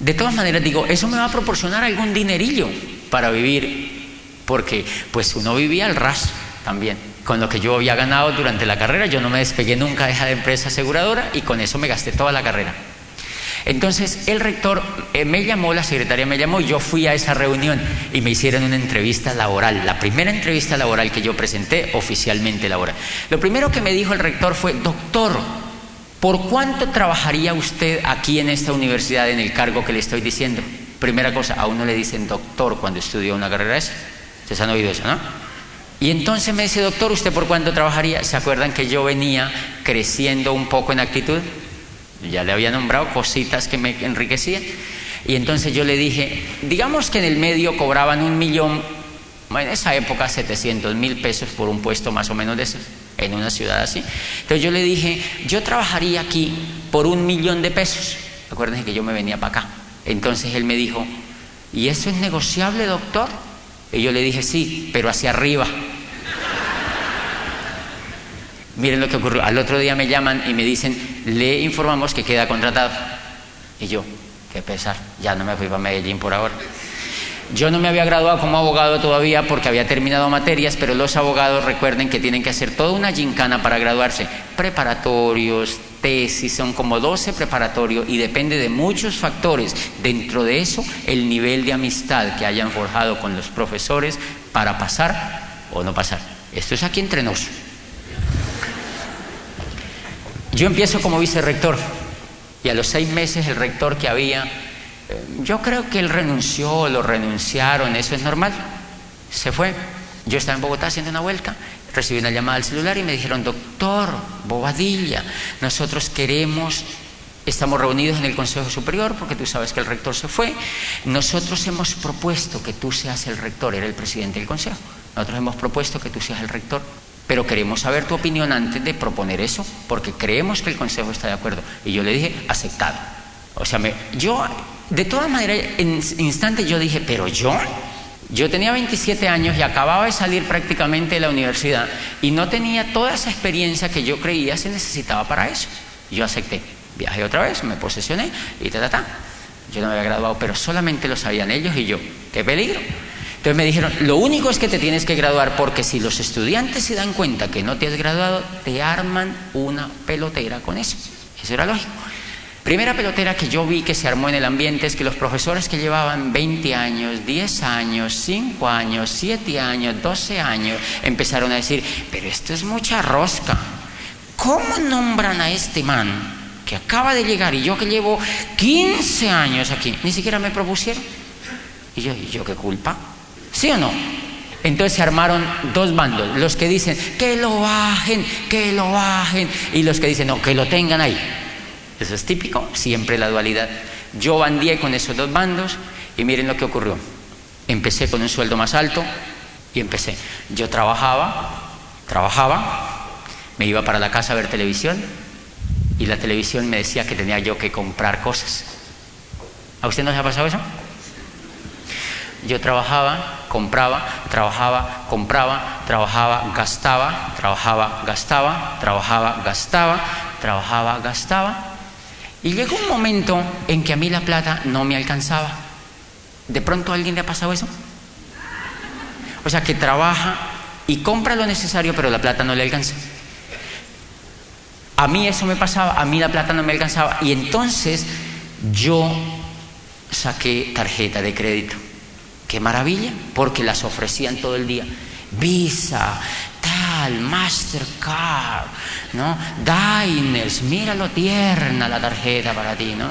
de todas maneras, digo, eso me va a proporcionar algún dinerillo para vivir, porque pues uno vivía al ras también. Con lo que yo había ganado durante la carrera, yo no me despegué nunca de esa empresa aseguradora y con eso me gasté toda la carrera. Entonces el rector eh, me llamó, la secretaria me llamó, y yo fui a esa reunión y me hicieron una entrevista laboral, la primera entrevista laboral que yo presenté oficialmente laboral. Lo primero que me dijo el rector fue, doctor, ¿por cuánto trabajaría usted aquí en esta universidad en el cargo que le estoy diciendo? Primera cosa, a uno le dicen doctor cuando estudia una carrera esa. Ustedes han oído eso, ¿no? Y entonces me dice, doctor, ¿usted por cuánto trabajaría? ¿Se acuerdan que yo venía creciendo un poco en actitud? Ya le había nombrado cositas que me enriquecían. Y entonces yo le dije, digamos que en el medio cobraban un millón, en esa época 700 mil pesos por un puesto más o menos de esos, en una ciudad así. Entonces yo le dije, yo trabajaría aquí por un millón de pesos. Acuérdense que yo me venía para acá. Entonces él me dijo, ¿y eso es negociable, doctor? Y yo le dije, sí, pero hacia arriba. Miren lo que ocurrió. Al otro día me llaman y me dicen, le informamos que queda contratado. Y yo, qué pesar, ya no me fui para Medellín por ahora. Yo no me había graduado como abogado todavía porque había terminado materias, pero los abogados recuerden que tienen que hacer toda una gincana para graduarse. Preparatorios, tesis, son como 12 preparatorios y depende de muchos factores. Dentro de eso, el nivel de amistad que hayan forjado con los profesores para pasar o no pasar. Esto es aquí entre nosotros. Yo empiezo como vicerrector y a los seis meses el rector que había, eh, yo creo que él renunció, lo renunciaron, eso es normal. Se fue. Yo estaba en Bogotá haciendo una vuelta, recibí una llamada al celular y me dijeron, doctor Bobadilla, nosotros queremos Estamos reunidos en el Consejo Superior porque tú sabes que el rector se fue. Nosotros hemos propuesto que tú seas el rector, era el presidente del Consejo. Nosotros hemos propuesto que tú seas el rector pero queremos saber tu opinión antes de proponer eso, porque creemos que el Consejo está de acuerdo. Y yo le dije, aceptado. O sea, yo, de todas maneras, en instante yo dije, pero yo, yo tenía 27 años y acababa de salir prácticamente de la universidad y no tenía toda esa experiencia que yo creía se necesitaba para eso. Yo acepté. Viajé otra vez, me posesioné y ta, ta, ta. Yo no me había graduado, pero solamente lo sabían ellos y yo. ¡Qué peligro! Entonces me dijeron, lo único es que te tienes que graduar porque si los estudiantes se dan cuenta que no te has graduado, te arman una pelotera con eso. Eso era lógico. Primera pelotera que yo vi que se armó en el ambiente es que los profesores que llevaban 20 años, 10 años, 5 años, 7 años, 12 años, empezaron a decir, pero esto es mucha rosca. ¿Cómo nombran a este man que acaba de llegar y yo que llevo 15 años aquí? Ni siquiera me propusieron. Y yo, ¿y yo qué culpa? ¿Sí o no? Entonces se armaron dos bandos, los que dicen que lo bajen, que lo bajen, y los que dicen no, que lo tengan ahí. Eso es típico, siempre la dualidad. Yo bandié con esos dos bandos y miren lo que ocurrió. Empecé con un sueldo más alto y empecé. Yo trabajaba, trabajaba, me iba para la casa a ver televisión y la televisión me decía que tenía yo que comprar cosas. ¿A usted no se ha pasado eso? Yo trabajaba, compraba, trabajaba, compraba, trabajaba, gastaba, trabajaba, gastaba, trabajaba, gastaba, trabajaba, gastaba. Y llegó un momento en que a mí la plata no me alcanzaba. ¿De pronto a alguien le ha pasado eso? O sea, que trabaja y compra lo necesario, pero la plata no le alcanza. A mí eso me pasaba, a mí la plata no me alcanzaba. Y entonces yo saqué tarjeta de crédito. Qué maravilla, porque las ofrecían todo el día. Visa, tal, Mastercard, ¿no? Diners, mira lo tierna la tarjeta para ti, ¿no?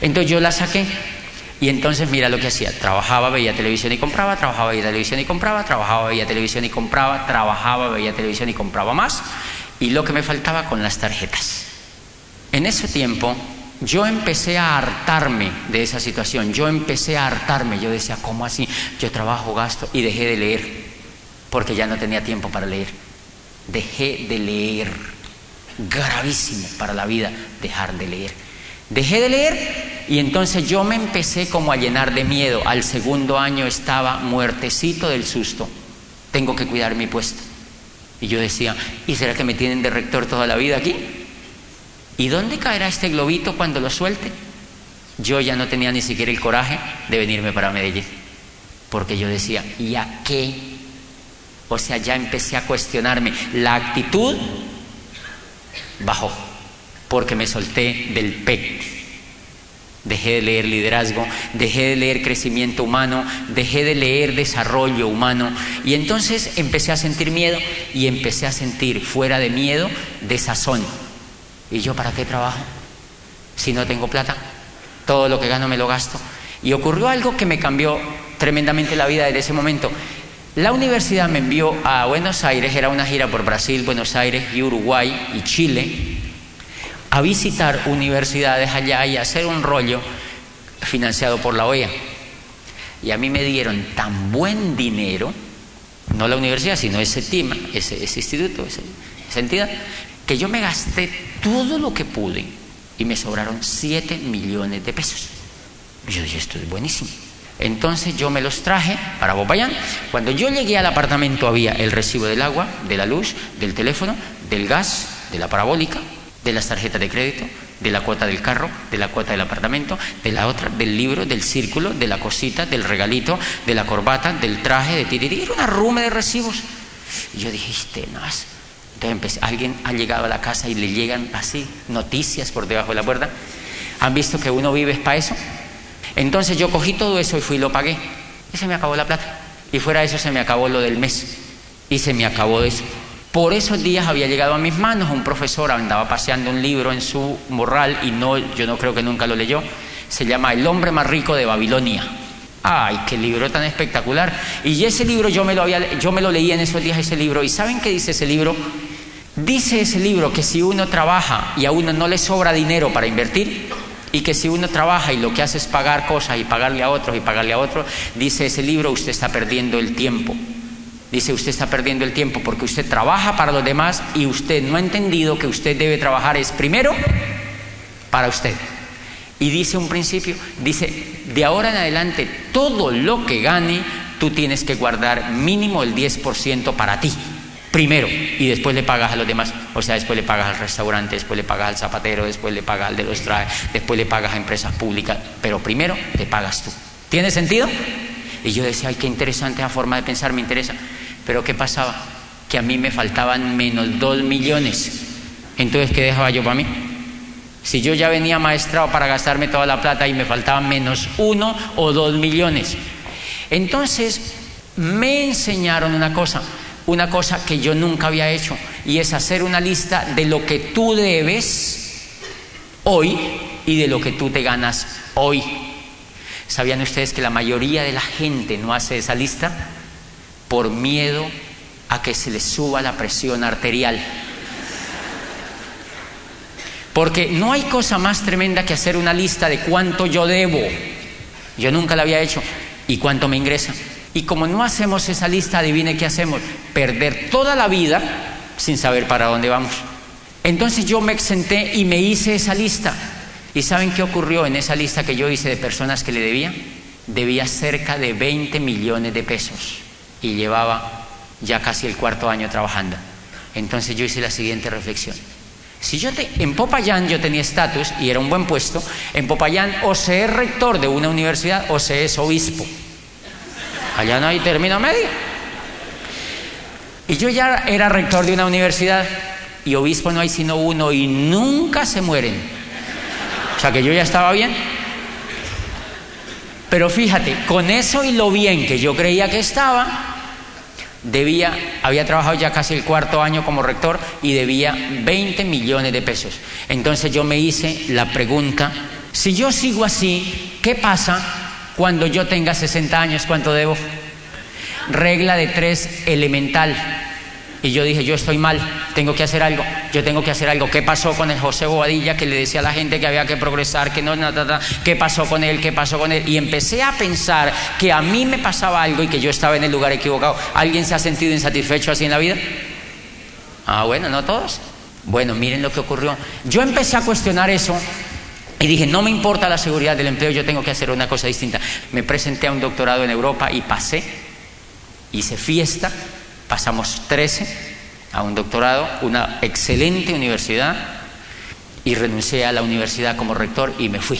Entonces yo la saqué. Y entonces mira lo que hacía, trabajaba, veía televisión y compraba, trabajaba, veía televisión y compraba, trabajaba, veía televisión y compraba, trabajaba, veía televisión y compraba más, y lo que me faltaba con las tarjetas. En ese tiempo yo empecé a hartarme de esa situación, yo empecé a hartarme, yo decía, ¿cómo así? Yo trabajo, gasto y dejé de leer, porque ya no tenía tiempo para leer. Dejé de leer, gravísimo para la vida dejar de leer. Dejé de leer y entonces yo me empecé como a llenar de miedo. Al segundo año estaba muertecito del susto. Tengo que cuidar mi puesto. Y yo decía, ¿y será que me tienen de rector toda la vida aquí? ¿Y dónde caerá este globito cuando lo suelte? Yo ya no tenía ni siquiera el coraje de venirme para Medellín. Porque yo decía, ¿y a qué? O sea, ya empecé a cuestionarme. La actitud bajó porque me solté del PEC. Dejé de leer liderazgo, dejé de leer crecimiento humano, dejé de leer desarrollo humano y entonces empecé a sentir miedo y empecé a sentir fuera de miedo desazón. ¿Y yo para qué trabajo? Si no tengo plata, todo lo que gano me lo gasto. Y ocurrió algo que me cambió tremendamente la vida desde ese momento. La universidad me envió a Buenos Aires, era una gira por Brasil, Buenos Aires y Uruguay y Chile, a visitar universidades allá y hacer un rollo financiado por la OEA. Y a mí me dieron tan buen dinero, no la universidad, sino ese TIMA, ese, instituto, esa entidad, que yo me gasté todo lo que pude y me sobraron 7 millones de pesos. Yo dije, esto es buenísimo. Entonces yo me los traje para Bopayán. Cuando yo llegué al apartamento había el recibo del agua, de la luz, del teléfono, del gas, de la parabólica, de las tarjetas de crédito, de la cuota del carro, de la cuota del apartamento, de la otra, del libro, del círculo, de la cosita, del regalito, de la corbata, del traje, de tiriri. Era una rume de recibos. Y yo dije, este más. Entonces alguien ha llegado a la casa y le llegan así noticias por debajo de la puerta. ¿Han visto que uno vive para eso? Entonces yo cogí todo eso y fui y lo pagué. Y se me acabó la plata. Y fuera de eso se me acabó lo del mes. Y se me acabó eso. Por esos días había llegado a mis manos un profesor, andaba paseando un libro en su morral y no, yo no creo que nunca lo leyó. Se llama El hombre más rico de Babilonia. Ay, qué libro tan espectacular. Y ese libro yo me lo había, yo me lo leí en esos días ese libro. ¿Y saben qué dice ese libro? Dice ese libro que si uno trabaja y a uno no le sobra dinero para invertir, y que si uno trabaja y lo que hace es pagar cosas y pagarle a otros y pagarle a otros, dice ese libro, usted está perdiendo el tiempo. Dice, usted está perdiendo el tiempo porque usted trabaja para los demás y usted no ha entendido que usted debe trabajar es primero para usted. Y dice un principio, dice, de ahora en adelante todo lo que gane, tú tienes que guardar mínimo el 10% para ti, primero, y después le pagas a los demás. O sea, después le pagas al restaurante, después le pagas al zapatero, después le pagas al de los trajes, después le pagas a empresas públicas, pero primero te pagas tú. ¿Tiene sentido? Y yo decía, ay, qué interesante la forma de pensar, me interesa. Pero ¿qué pasaba? Que a mí me faltaban menos dos millones. Entonces, ¿qué dejaba yo para mí? Si yo ya venía maestrado para gastarme toda la plata y me faltaban menos uno o dos millones. Entonces, me enseñaron una cosa, una cosa que yo nunca había hecho, y es hacer una lista de lo que tú debes hoy y de lo que tú te ganas hoy. ¿Sabían ustedes que la mayoría de la gente no hace esa lista por miedo a que se les suba la presión arterial? Porque no hay cosa más tremenda que hacer una lista de cuánto yo debo. Yo nunca la había hecho. ¿Y cuánto me ingresa? Y como no hacemos esa lista, adivine qué hacemos. Perder toda la vida sin saber para dónde vamos. Entonces yo me exenté y me hice esa lista. ¿Y saben qué ocurrió en esa lista que yo hice de personas que le debía? Debía cerca de 20 millones de pesos y llevaba ya casi el cuarto año trabajando. Entonces yo hice la siguiente reflexión. Si yo en Popayán yo tenía estatus y era un buen puesto, en Popayán o se es rector de una universidad o se es obispo. Allá no hay término medio. Y yo ya era rector de una universidad y obispo no hay sino uno y nunca se mueren. O sea que yo ya estaba bien. Pero fíjate, con eso y lo bien que yo creía que estaba, debía, había trabajado ya casi el cuarto año como rector y debía 20 millones de pesos. Entonces yo me hice la pregunta, si yo sigo así, ¿qué pasa cuando yo tenga 60 años, ¿cuánto debo? Regla de tres elemental. Y yo dije, yo estoy mal, tengo que hacer algo, yo tengo que hacer algo. ¿Qué pasó con el José Bobadilla que le decía a la gente que había que progresar, que no, nada, qué pasó con él, qué pasó con él? Y empecé a pensar que a mí me pasaba algo y que yo estaba en el lugar equivocado. ¿Alguien se ha sentido insatisfecho así en la vida? Ah, bueno, no todos. Bueno, miren lo que ocurrió. Yo empecé a cuestionar eso y dije, no me importa la seguridad del empleo, yo tengo que hacer una cosa distinta. Me presenté a un doctorado en Europa y pasé, hice fiesta, pasamos 13 a un doctorado, una excelente universidad, y renuncié a la universidad como rector y me fui.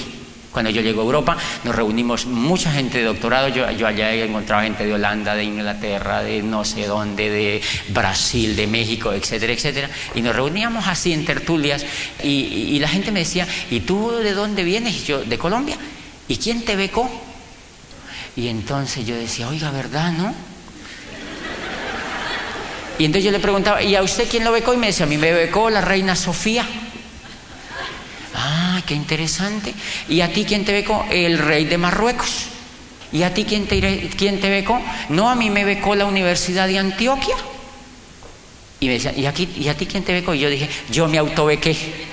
Cuando yo llego a Europa, nos reunimos mucha gente de doctorado. Yo, allá he encontrado gente de Holanda, de Inglaterra, de no sé dónde, de Brasil, de México, etcétera, etcétera. Y nos reuníamos así en tertulias. Y, y la gente me decía, ¿y tú de dónde vienes? Y yo, de Colombia. ¿Y quién te becó? Y entonces yo decía, oiga, ¿verdad, no? Y entonces yo le preguntaba, ¿y a usted quién lo becó? Y me decía, a mí me becó la reina Sofía. Qué interesante. ¿Y a ti quién te becó? El rey de Marruecos. ¿Y a ti quién te, quién te becó? No, a mí me becó la Universidad de Antioquia. Y me decía, ¿y, aquí, ¿y a ti quién te becó? Y yo dije, yo me autobequé. <laughs>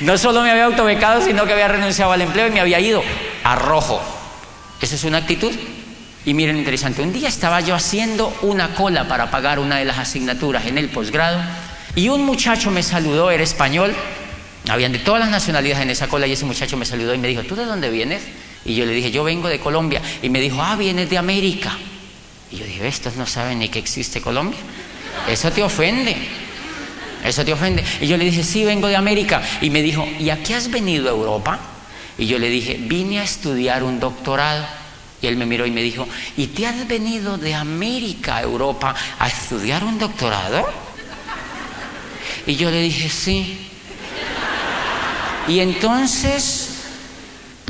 no solo me había autobecado, sino que había renunciado al empleo y me había ido a rojo. ¿Esa es una actitud? Y miren, interesante, un día estaba yo haciendo una cola para pagar una de las asignaturas en el posgrado y un muchacho me saludó, era español, habían de todas las nacionalidades en esa cola y ese muchacho me saludó y me dijo, ¿tú de dónde vienes? Y yo le dije, yo vengo de Colombia. Y me dijo, ah, vienes de América. Y yo dije, estos no saben ni que existe Colombia. Eso te ofende. Eso te ofende. Y yo le dije, sí, vengo de América. Y me dijo, ¿y a qué has venido a Europa? Y yo le dije, vine a estudiar un doctorado. Y él me miró y me dijo, ¿y te has venido de América a Europa a estudiar un doctorado? Y yo le dije, sí. Y entonces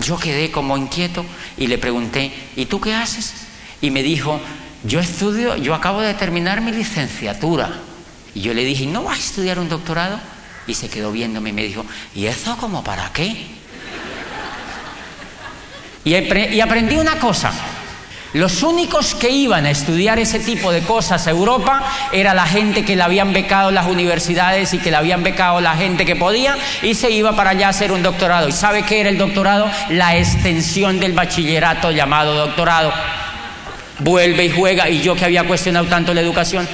yo quedé como inquieto y le pregunté, ¿y tú qué haces? Y me dijo, yo estudio, yo acabo de terminar mi licenciatura. Y yo le dije, ¿no vas a estudiar un doctorado? Y se quedó viéndome y me dijo, ¿y eso como para qué? Y, y aprendí una cosa, los únicos que iban a estudiar ese tipo de cosas a Europa era la gente que le habían becado las universidades y que le habían becado la gente que podía y se iba para allá a hacer un doctorado. ¿Y sabe qué era el doctorado? La extensión del bachillerato llamado doctorado. Vuelve y juega y yo que había cuestionado tanto la educación.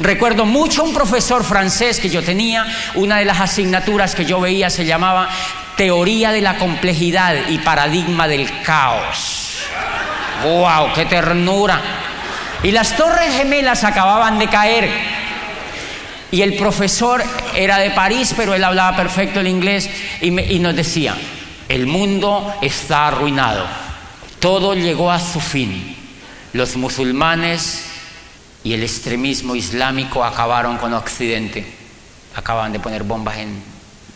Recuerdo mucho un profesor francés que yo tenía, una de las asignaturas que yo veía se llamaba Teoría de la complejidad y paradigma del caos. ¡Wow! ¡Qué ternura! Y las torres gemelas acababan de caer. Y el profesor era de París, pero él hablaba perfecto el inglés y, nos decía, el mundo está arruinado, todo llegó a su fin. Los musulmanes y el extremismo islámico acabaron con Occidente. Acaban de poner bombas en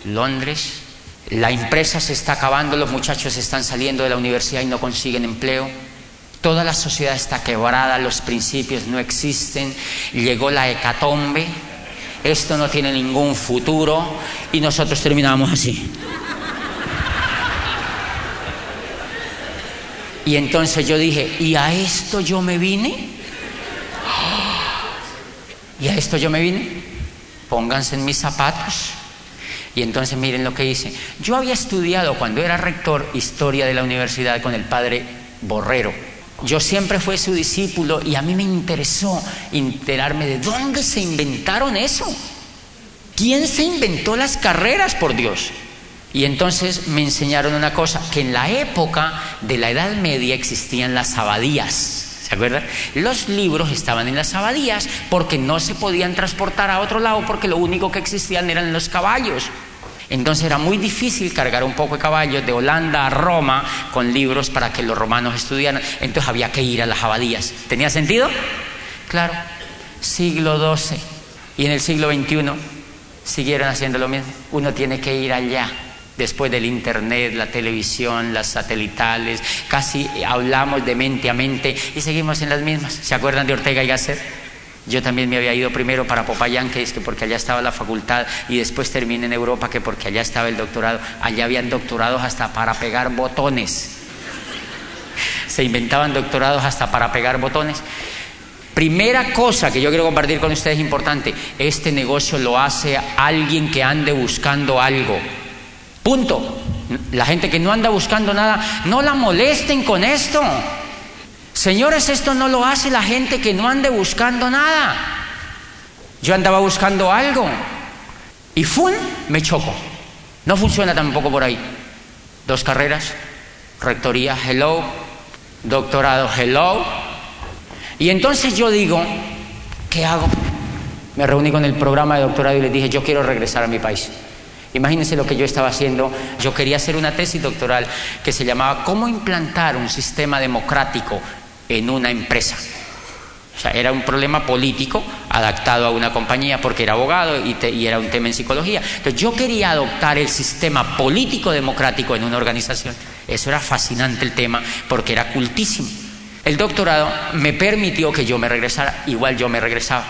Londres. La empresa se está acabando, los muchachos están saliendo de la universidad y no consiguen empleo. Toda la sociedad está quebrada, los principios no existen, llegó la hecatombe, esto no tiene ningún futuro y nosotros terminamos así. Y entonces yo dije, ¿y a esto yo me vine? ¿Y a esto yo me vine? Pónganse en mis zapatos. Y entonces miren lo que hice. Yo había estudiado cuando era rector historia de la universidad con el padre Borrero. Yo siempre fui su discípulo y a mí me interesó enterarme de dónde se inventaron eso. ¿Quién se inventó las carreras, por Dios? Y entonces me enseñaron una cosa, que en la época de la Edad Media existían las abadías. ¿Se acuerdan? Los libros estaban en las abadías porque no se podían transportar a otro lado porque lo único que existían eran los caballos. Entonces era muy difícil cargar un poco de caballos de Holanda a Roma con libros para que los romanos estudiaran. Entonces había que ir a las abadías. ¿Tenía sentido? Claro. Siglo XII. Y en el siglo XXI siguieron haciendo lo mismo. Uno tiene que ir allá. Después del internet, la televisión, las satelitales, casi hablamos de mente a mente y seguimos en las mismas. ¿Se acuerdan de Ortega y Gasset? Yo también me había ido primero para Popayán, que es que porque allá estaba la facultad, y después terminé en Europa, que porque allá estaba el doctorado. Allá habían doctorados hasta para pegar botones. Se inventaban doctorados hasta para pegar botones. Primera cosa que yo quiero compartir con ustedes importante, este negocio lo hace alguien que ande buscando algo. Punto. La gente que no anda buscando nada, no la molesten con esto. Señores, esto no lo hace la gente que no ande buscando nada. Yo andaba buscando algo y ¡fum! me choco. No funciona tampoco por ahí. Dos carreras, rectoría, hello, doctorado, hello. Y entonces yo digo, ¿qué hago? Me reuní con el programa de doctorado y les dije, yo quiero regresar a mi país. Imagínense lo que yo estaba haciendo. Yo quería hacer una tesis doctoral que se llamaba ¿Cómo implantar un sistema democrático en una empresa. O sea, era un problema político adaptado a una compañía porque era abogado y, y, era un tema en psicología. Entonces yo quería adoptar el sistema político democrático en una organización. Eso era fascinante el tema porque era cultísimo. El doctorado me permitió que yo me regresara, igual yo me regresaba.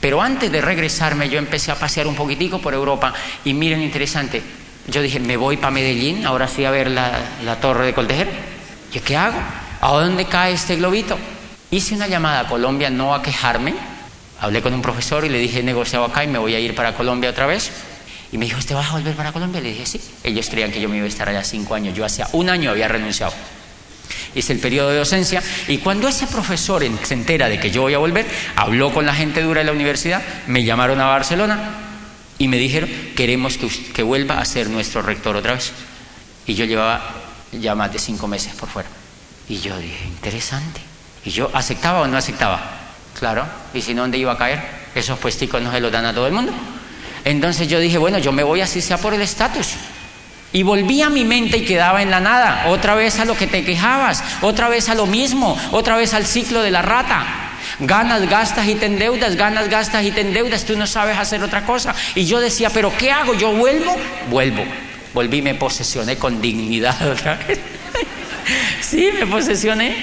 Pero antes de regresarme yo empecé a pasear un poquitico por Europa y miren interesante, yo dije, me voy para Medellín, ahora sí a ver la, torre de Coltejer. ¿Yo qué hago? ¿A dónde cae este globito? Hice una llamada a Colombia no a quejarme. Hablé con un profesor y le dije, he negociado acá y me voy a ir para Colombia otra vez. Y me dijo, ¿usted va a volver para Colombia? Le dije, sí. Ellos creían que yo me iba a estar allá cinco años. Yo hacía un año había renunciado. Hice el periodo de docencia y cuando ese profesor se entera de que yo voy a volver, habló con la gente dura de la universidad, me llamaron a Barcelona y me dijeron, queremos que, que vuelva a ser nuestro rector otra vez. Y yo llevaba ya más de cinco meses por fuera. Y yo dije, interesante. ¿Y yo aceptaba o no aceptaba? Claro. ¿Y si no, dónde iba a caer? Esos puesticos no se los dan a todo el mundo. Entonces yo dije, bueno, yo me voy así sea por el estatus. Y volví a mi mente y quedaba en la nada. Otra vez a lo que te quejabas. Otra vez a lo mismo. Otra vez al ciclo de la rata. Ganas, gastas y te endeudas, ganas, gastas y te endeudas, tú no sabes hacer otra cosa. Y yo decía, pero ¿qué hago? ¿Yo vuelvo? Vuelvo. Volví, me posesioné con dignidad otra vez. <laughs> sí, me posesioné.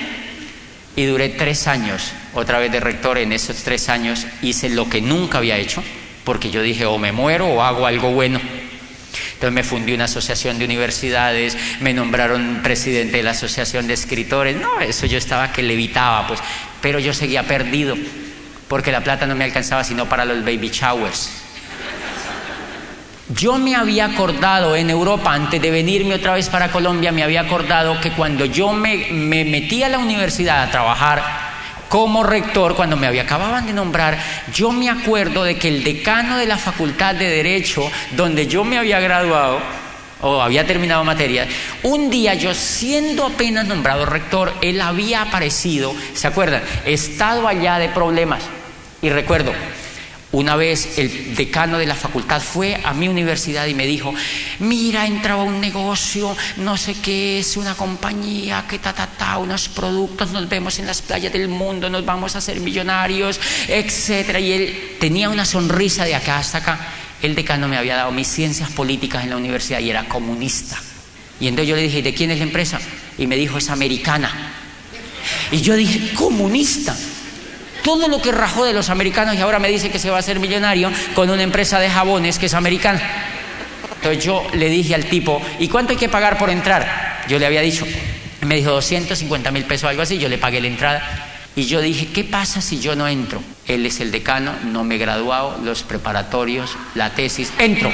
Y duré tres años, otra vez de rector, en esos tres años hice lo que nunca había hecho, porque yo dije, o me muero o hago algo bueno. Entonces me fundí una asociación de universidades, me nombraron presidente de la asociación de escritores. No, eso yo estaba que levitaba, pues. Pero yo seguía perdido, porque la plata no me alcanzaba sino para los baby showers. Yo me había acordado en Europa, antes de venirme otra vez para Colombia, me había acordado que cuando yo me, me metí a la universidad a trabajar como rector, cuando me había, acababan de nombrar, yo me acuerdo de que el decano de la Facultad de Derecho, donde yo me había graduado, o había terminado materia, un día yo siendo apenas nombrado rector, él había aparecido, ¿se acuerdan? Estado allá de problemas. Y recuerdo, una vez el decano de la facultad fue a mi universidad y me dijo, mira, entraba un negocio, no sé qué es, una compañía, que ta, unos productos, nos vemos en las playas del mundo, nos vamos a hacer millonarios, etcétera. Y él tenía una sonrisa de acá hasta acá. El decano me había dado mis ciencias políticas en la universidad y era comunista. Y entonces yo le dije, ¿de quién es la empresa? Y me dijo, es americana. Y yo dije, comunista todo lo que rajó de los americanos y ahora me dice que se va a hacer millonario con una empresa de jabones que es americana. Entonces yo le dije al tipo, ¿y cuánto hay que pagar por entrar? Yo le había dicho, me dijo 250 mil pesos, algo así, yo le pagué la entrada. Y yo dije, ¿qué pasa si yo no entro? Él es el decano, no me he graduado, los preparatorios, la tesis, entro.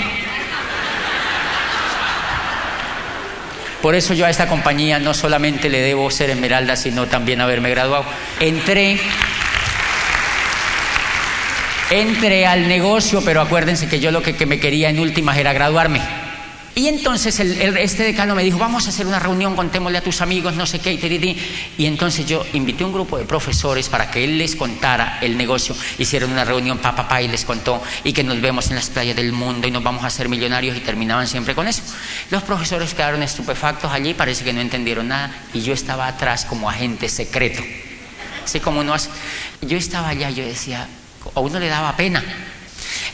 Por eso yo a esta compañía no solamente le debo ser esmeralda, sino también haberme graduado. Entré entré al negocio, pero acuérdense que yo lo que, me quería en últimas era graduarme. Y entonces el, el, este decano me dijo, vamos a hacer una reunión, contémosle a tus amigos, no sé qué, y, y entonces yo invité a un grupo de profesores para que él les contara el negocio. Hicieron una reunión, papá, papá, y les contó, y que nos vemos en las playas del mundo y nos vamos a hacer millonarios, y terminaban siempre con eso. Los profesores quedaron estupefactos allí, parece que no entendieron nada, y yo estaba atrás como agente secreto. Así como uno hace. Yo estaba allá, yo decía, a uno le daba pena.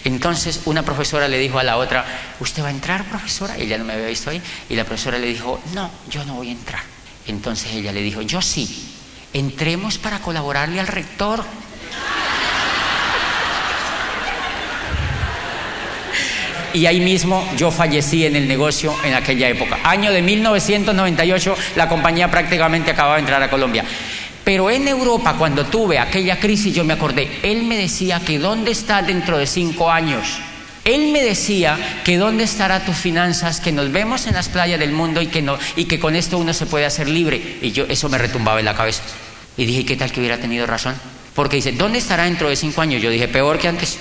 Entonces una profesora le dijo a la otra, ¿usted va a entrar, profesora? Ella no me había visto ahí. Y la profesora le dijo, no, yo no voy a entrar. Entonces ella le dijo, yo sí, entremos para colaborarle al rector. y ahí mismo yo fallecí en el negocio en aquella época. Año de 1998, la compañía prácticamente acababa de entrar a Colombia. Pero en Europa, cuando tuve aquella crisis, yo me acordé, él me decía que dónde está dentro de cinco años. Él me decía que dónde estará tus finanzas, que nos vemos en las playas del mundo y que, no, y que con esto uno se puede hacer libre. Y yo eso me retumbaba en la cabeza. Y dije, ¿qué tal que hubiera tenido razón? Porque dice, ¿dónde estará dentro de cinco años? Yo dije, peor que antes.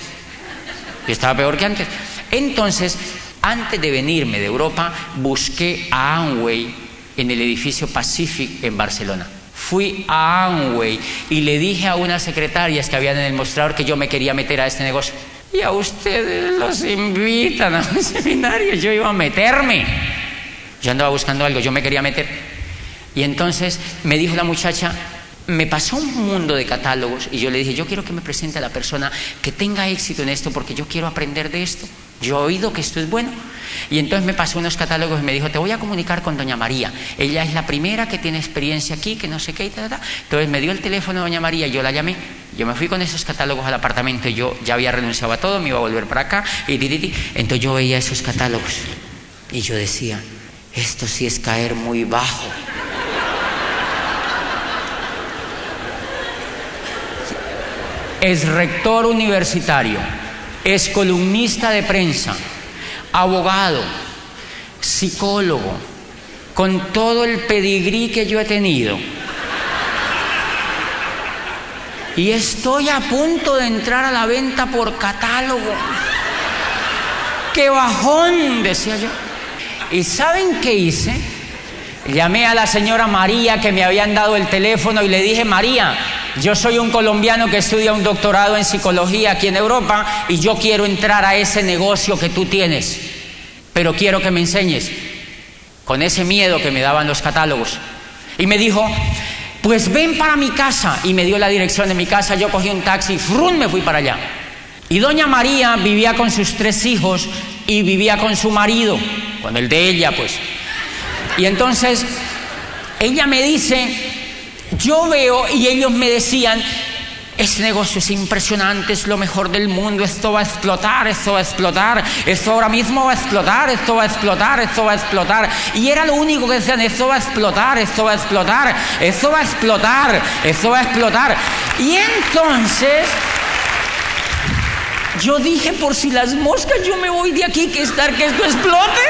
Yo estaba peor que antes. Entonces, antes de venirme de Europa, busqué a Amway en el edificio Pacific en Barcelona. Fui a Amway y le dije a unas secretarias que habían en el mostrador que yo me quería meter a este negocio. Y a ustedes los invitan a un <laughs> seminario, yo iba a meterme. Yo andaba buscando algo, yo me quería meter. Y entonces me dijo la muchacha, me pasó un mundo de catálogos y yo le dije, yo quiero que me presente a la persona que tenga éxito en esto porque yo quiero aprender de esto. Yo he oído que esto es bueno. Y entonces me pasó unos catálogos y me dijo, te voy a comunicar con doña María. Ella es la primera que tiene experiencia aquí, que no sé qué y tal. Entonces me dio el teléfono de doña María, yo la llamé. Yo me fui con esos catálogos al apartamento y yo ya había renunciado a todo, me iba a volver para acá. Y Entonces yo veía esos catálogos y yo decía, esto sí es caer muy bajo. Es rector universitario, es columnista de prensa, abogado, psicólogo, con todo el pedigrí que yo he tenido. Y estoy a punto de entrar a la venta por catálogo. ¡Qué bajón! decía yo. ¿Y saben qué hice? Llamé a la señora María que me habían dado el teléfono y le dije, María, yo soy un colombiano que estudia un doctorado en psicología aquí en Europa y yo quiero entrar a ese negocio que tú tienes, pero quiero que me enseñes con ese miedo que me daban los catálogos. Y me dijo, pues ven para mi casa. Y me dio la dirección de mi casa, yo cogí un taxi, y me fui para allá. Y doña María vivía con sus tres hijos y vivía con su marido, con el de ella, pues. Y entonces ella me dice, yo veo y ellos me decían, este negocio es impresionante, es lo mejor del mundo, esto va a explotar, esto va a explotar, esto ahora mismo va a explotar, esto va a explotar, esto va a explotar. Y era lo único que decían, esto va a explotar, esto va a explotar, esto va a explotar, esto va a explotar. Y entonces yo dije, por si las moscas, yo me voy de aquí, que estar que esto explote.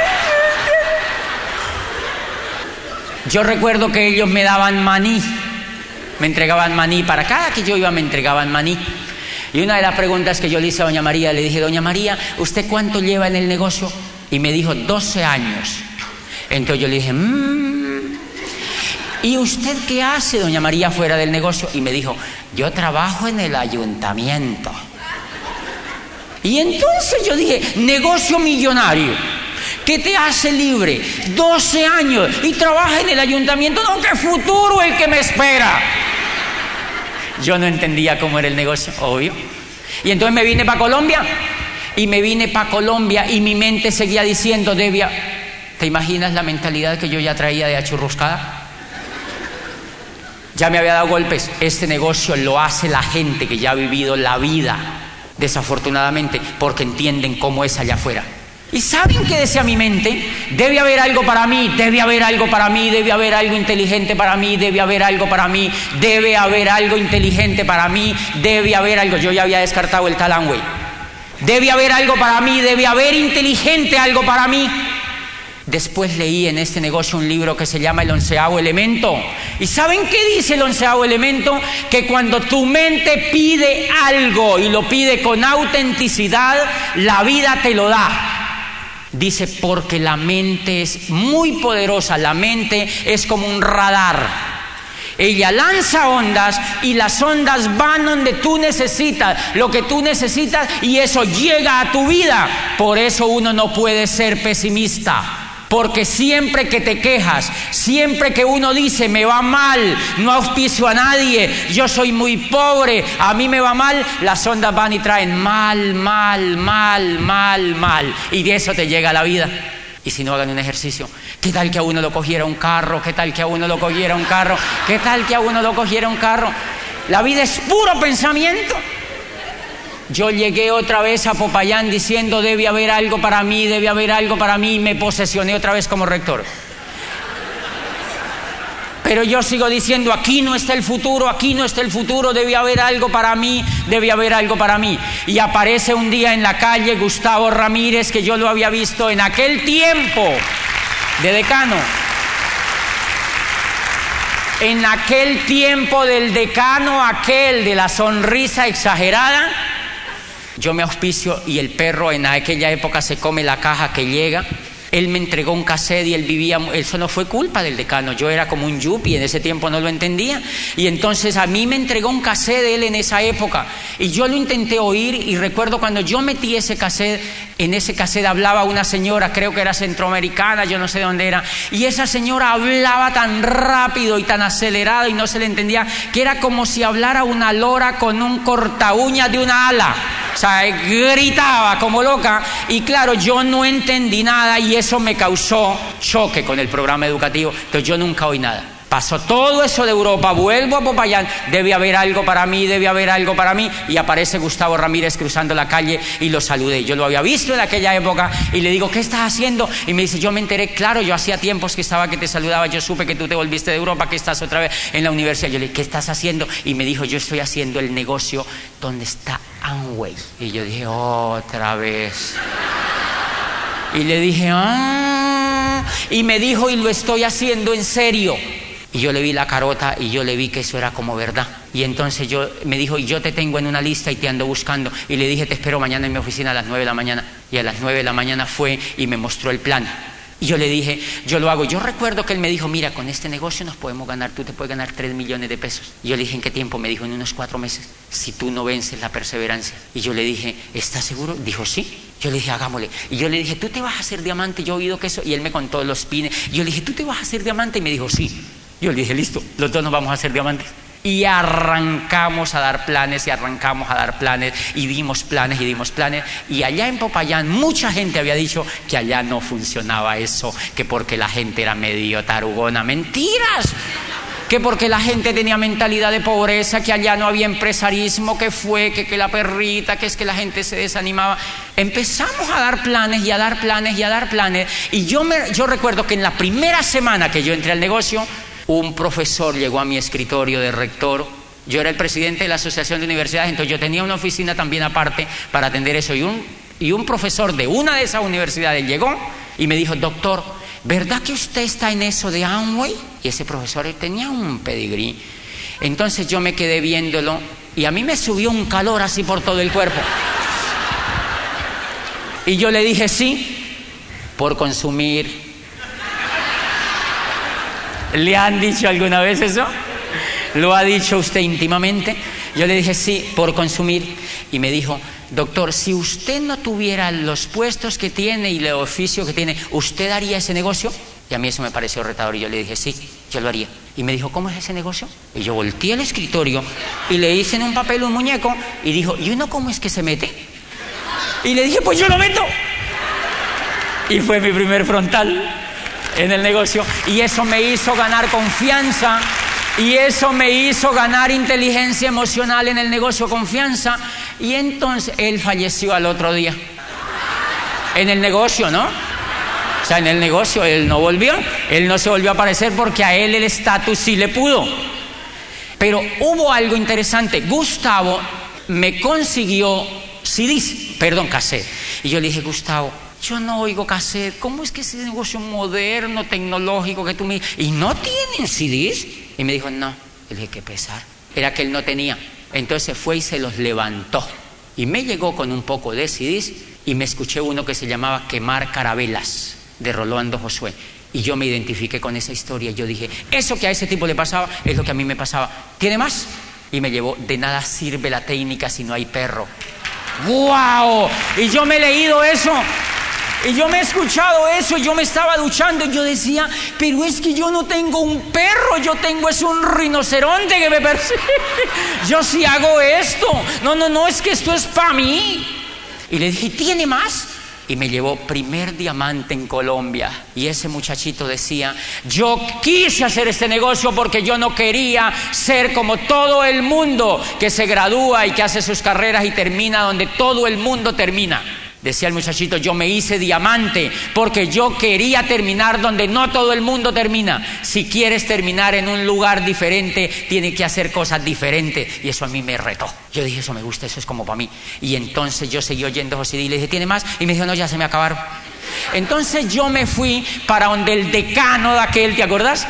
Yo recuerdo que ellos me daban maní me entregaban maní, para cada que yo iba me entregaban maní. Y una de las preguntas que yo le hice a doña María, le dije, doña María, ¿usted cuánto lleva en el negocio? Y me dijo, 12 años. Entonces yo le dije, mmm. ¿y usted qué hace, doña María, fuera del negocio? Y me dijo, yo trabajo en el ayuntamiento. Y entonces yo dije, negocio millonario. ¿Qué te hace libre? 12 años y trabaja en el ayuntamiento. No, futuro el que me espera. Yo no entendía cómo era el negocio, obvio. Y entonces me vine para Colombia. Y me vine para Colombia y mi mente seguía diciendo, Debia, ¿te imaginas la mentalidad que yo ya traía de achurruscada? Ya me había dado golpes. Este negocio lo hace la gente que ya ha vivido la vida, desafortunadamente, porque entienden cómo es allá afuera. ¿Y saben qué decía mi mente? Debe haber algo para mí, debe haber algo para mí, debe haber algo inteligente para mí, debe haber algo para mí, debe haber algo inteligente para mí, debe haber algo. Yo ya había descartado el talanway. Debe haber algo para mí, debe haber inteligente algo para mí. Después leí en este negocio un libro que se llama El onceavo elemento. ¿Y saben qué dice el onceavo elemento? Que cuando tu mente pide algo y lo pide con autenticidad, la vida te lo da. Dice, porque la mente es muy poderosa, la mente es como un radar. Ella lanza ondas y las ondas van donde tú necesitas, lo que tú necesitas y eso llega a tu vida. Por eso uno no puede ser pesimista. Porque siempre que te quejas, siempre que uno dice me va mal, no auspicio a nadie, yo soy muy pobre, a mí me va mal, las ondas van y traen mal, mal, mal, mal, mal. Y de eso te llega la vida. Y si no hagan un ejercicio, ¿qué tal que a uno lo cogiera un carro? ¿Qué tal que a uno lo cogiera un carro? ¿Qué tal que a uno lo cogiera un carro? La vida es puro pensamiento. Yo llegué otra vez a Popayán diciendo debe haber algo para mí, debe haber algo para mí y me posesioné otra vez como rector. Pero yo sigo diciendo, aquí no está el futuro, aquí no está el futuro, debe haber algo para mí, debe haber algo para mí. Y aparece un día en la calle Gustavo Ramírez, que yo lo había visto en aquel tiempo de decano. En aquel tiempo del decano, aquel de la sonrisa exagerada, yo me auspicio y el perro en aquella época se come la caja que llega él me entregó un cassette y él vivía, eso no fue culpa del decano, yo era como un yuppie, en ese tiempo no lo entendía. Y entonces a mí me entregó un cassette de él en esa época y yo lo intenté oír y recuerdo cuando yo metí ese cassette, en ese cassette hablaba una señora, creo que era centroamericana, yo no sé dónde era, y esa señora hablaba tan rápido y tan acelerado y no se le entendía, que era como si hablara una lora con un corta uña de una ala. O sea, gritaba como loca y claro, yo no entendí nada y eso me causó choque con el programa educativo, entonces yo nunca oí nada. Pasó todo eso de Europa, vuelvo a Popayán, debe haber algo para mí, debe haber algo para mí. Y aparece Gustavo Ramírez cruzando la calle y lo saludé. Yo lo había visto en aquella época y le digo, ¿qué estás haciendo? Y me dice, yo me enteré, claro, yo hacía tiempos que estaba que te saludaba, yo supe que tú te volviste de Europa, que estás otra vez en la universidad. Yo le dije, ¿qué estás haciendo? Y me dijo, yo estoy haciendo el negocio donde está Amway. Y yo dije, otra vez. Y le dije, ah, y me dijo, y lo estoy haciendo en serio. Y yo le vi la carota y yo le vi que eso era como verdad. Y entonces yo me dijo, y yo te tengo en una lista y te ando buscando. Y le dije, te espero mañana en mi oficina a las nueve de la mañana. Y a las nueve de la mañana fue y me mostró el plan. Y yo le dije, yo lo hago. Yo recuerdo que él me dijo, mira, con este negocio nos podemos ganar, tú te puedes ganar tres millones de pesos. Y yo le dije, ¿en qué tiempo? Me dijo, en unos cuatro meses, si tú no vences la perseverancia. Y yo le dije, ¿estás seguro? Dijo, sí. Yo le dije, hagámosle. Y yo le dije, ¿tú te vas a hacer diamante? Yo he oído que eso. Y él me contó los pines. Y yo le dije, ¿tú te vas a hacer diamante? Y me dijo, sí. Yo le dije, listo, los dos nos vamos a hacer diamantes. Y arrancamos a dar planes y arrancamos a dar planes y dimos planes y dimos planes. Y allá en Popayán mucha gente había dicho que allá no funcionaba eso, que porque la gente era medio tarugona. Mentiras que porque la gente tenía mentalidad de pobreza, que allá no había empresarismo, que fue, que, que, la perrita, que es que la gente se desanimaba. Empezamos a dar planes y a dar planes y a dar planes. Y yo, me, yo recuerdo que en la primera semana que yo entré al negocio, un profesor llegó a mi escritorio de rector. Yo era el presidente de la Asociación de Universidades, entonces yo tenía una oficina también aparte para atender eso. Y un, y un profesor de una de esas universidades llegó y me dijo, doctor, ¿verdad que usted está en eso de Amway? Y ese profesor tenía un pedigrí. Entonces yo me quedé viéndolo y a mí me subió un calor así por todo el cuerpo. Y yo le dije, sí, por consumir ¿Le han dicho alguna vez eso? ¿Lo ha dicho usted íntimamente? Yo le dije, sí, por consumir. Y me dijo, doctor, si usted no tuviera los puestos que tiene y el oficio que tiene, ¿usted haría ese negocio? Y a mí eso me pareció retador y yo le dije, sí, yo lo haría. Y me dijo, ¿cómo es ese negocio? Y yo volteé al escritorio y le hice en un papel un muñeco y dijo, ¿y uno cómo es que se mete? Y le dije, pues yo lo meto. Y fue mi primer frontal en el negocio y eso me hizo ganar confianza y eso me hizo ganar inteligencia emocional en el negocio, confianza y entonces él falleció al otro día. En el negocio, ¿no? O sea, en el negocio él no volvió, él no se volvió a aparecer porque a él el estatus sí le pudo. Pero hubo algo interesante, Gustavo me consiguió CDs, perdón, cassette. Y yo le dije, Gustavo, yo no oigo cassette. ¿Cómo es que ese negocio moderno, tecnológico que tú me... Y no tienen CDs. Y me dijo, no. Le dije, qué pesar. Era que él no tenía. Entonces fue y se los levantó. Y me llegó con un poco de CDs y me escuché uno que se llamaba Quemar Carabelas, de Rolando Josué. Y yo me identifiqué con esa historia. Yo dije, eso que a ese tipo le pasaba es lo que a mí me pasaba. ¿Tiene más? Y me llevó, de nada sirve la técnica si no hay perro. ¡Wow! Y yo me he leído eso y yo me he escuchado eso, y yo me estaba duchando y yo decía, pero es que yo no tengo un perro, yo tengo es un rinoceronte que me persigue. <laughs> Yo sí hago esto. No, no, no, es que esto es para mí. Y le dije, ¿tiene más? y me llevó primer diamante en Colombia. Y ese muchachito decía, yo quise hacer este negocio porque yo no quería ser como todo el mundo que se gradúa y que hace sus carreras y termina donde todo el mundo termina. Decía el muchachito, yo me hice diamante porque yo quería terminar donde no todo el mundo termina. Si quieres terminar en un lugar diferente, tiene que hacer cosas diferentes. Y eso a mí me retó. Yo dije, eso me gusta, eso es como para mí. Y entonces yo seguí oyendo a José y le dije, ¿tiene más? Y me dijo, no, ya se me acabaron. Entonces yo me fui para donde el decano de aquel, ¿te acuerdas?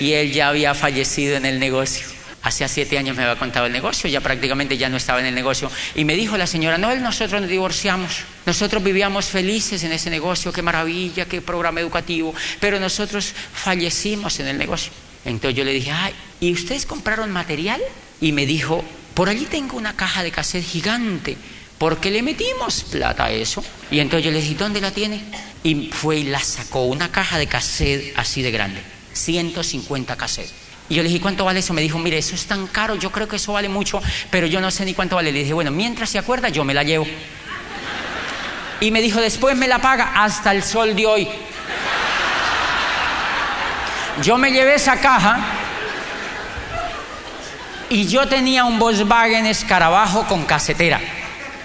Y él ya había fallecido en el negocio. Hacía siete años me había contado el negocio, ya prácticamente ya no estaba en el negocio. Y me dijo la señora, no, nosotros nos divorciamos. Nosotros vivíamos felices en ese negocio, qué maravilla, qué programa educativo. Pero nosotros fallecimos en el negocio. Entonces yo le dije, ay, ¿y ustedes compraron material? Y me dijo, por allí tengo una caja de cassette gigante. ¿Por qué le metimos plata a eso? Y entonces yo le dije, ¿dónde la tiene? Y fue y la sacó, una caja de cassette así de grande, 150 cassettes. Y yo le dije, ¿cuánto vale eso? Me dijo, mire, eso es tan caro, yo creo que eso vale mucho, pero yo no sé ni cuánto vale. Le dije, bueno, mientras se acuerda, yo me la llevo. Y me dijo, después me la paga hasta el sol de hoy. Yo me llevé esa caja y yo tenía un Volkswagen escarabajo con casetera.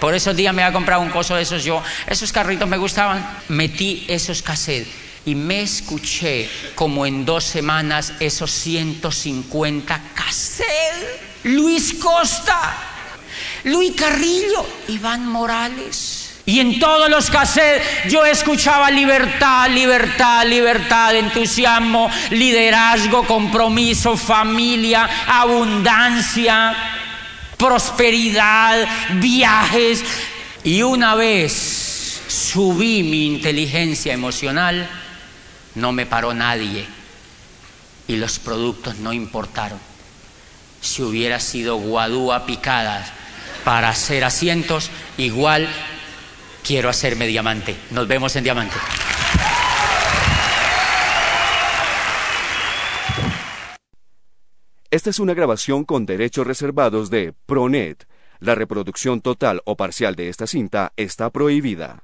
Por esos días me había comprado un coso de esos yo. Esos carritos me gustaban. Metí esos cassettes y me escuché como en dos semanas esos 150 cassettes. Luis Costa, Luis Carrillo, Iván Morales. Y en todos los cassettes yo escuchaba libertad, libertad, libertad, entusiasmo, liderazgo, compromiso, familia, abundancia, prosperidad, viajes. Y una vez subí mi inteligencia emocional, no me paró nadie y los productos no importaron. Si hubiera sido guadúa picada para hacer asientos, igual quiero hacerme diamante. Nos vemos en diamante. Esta es una grabación con derechos reservados de Pronet. La reproducción total o parcial de esta cinta está prohibida.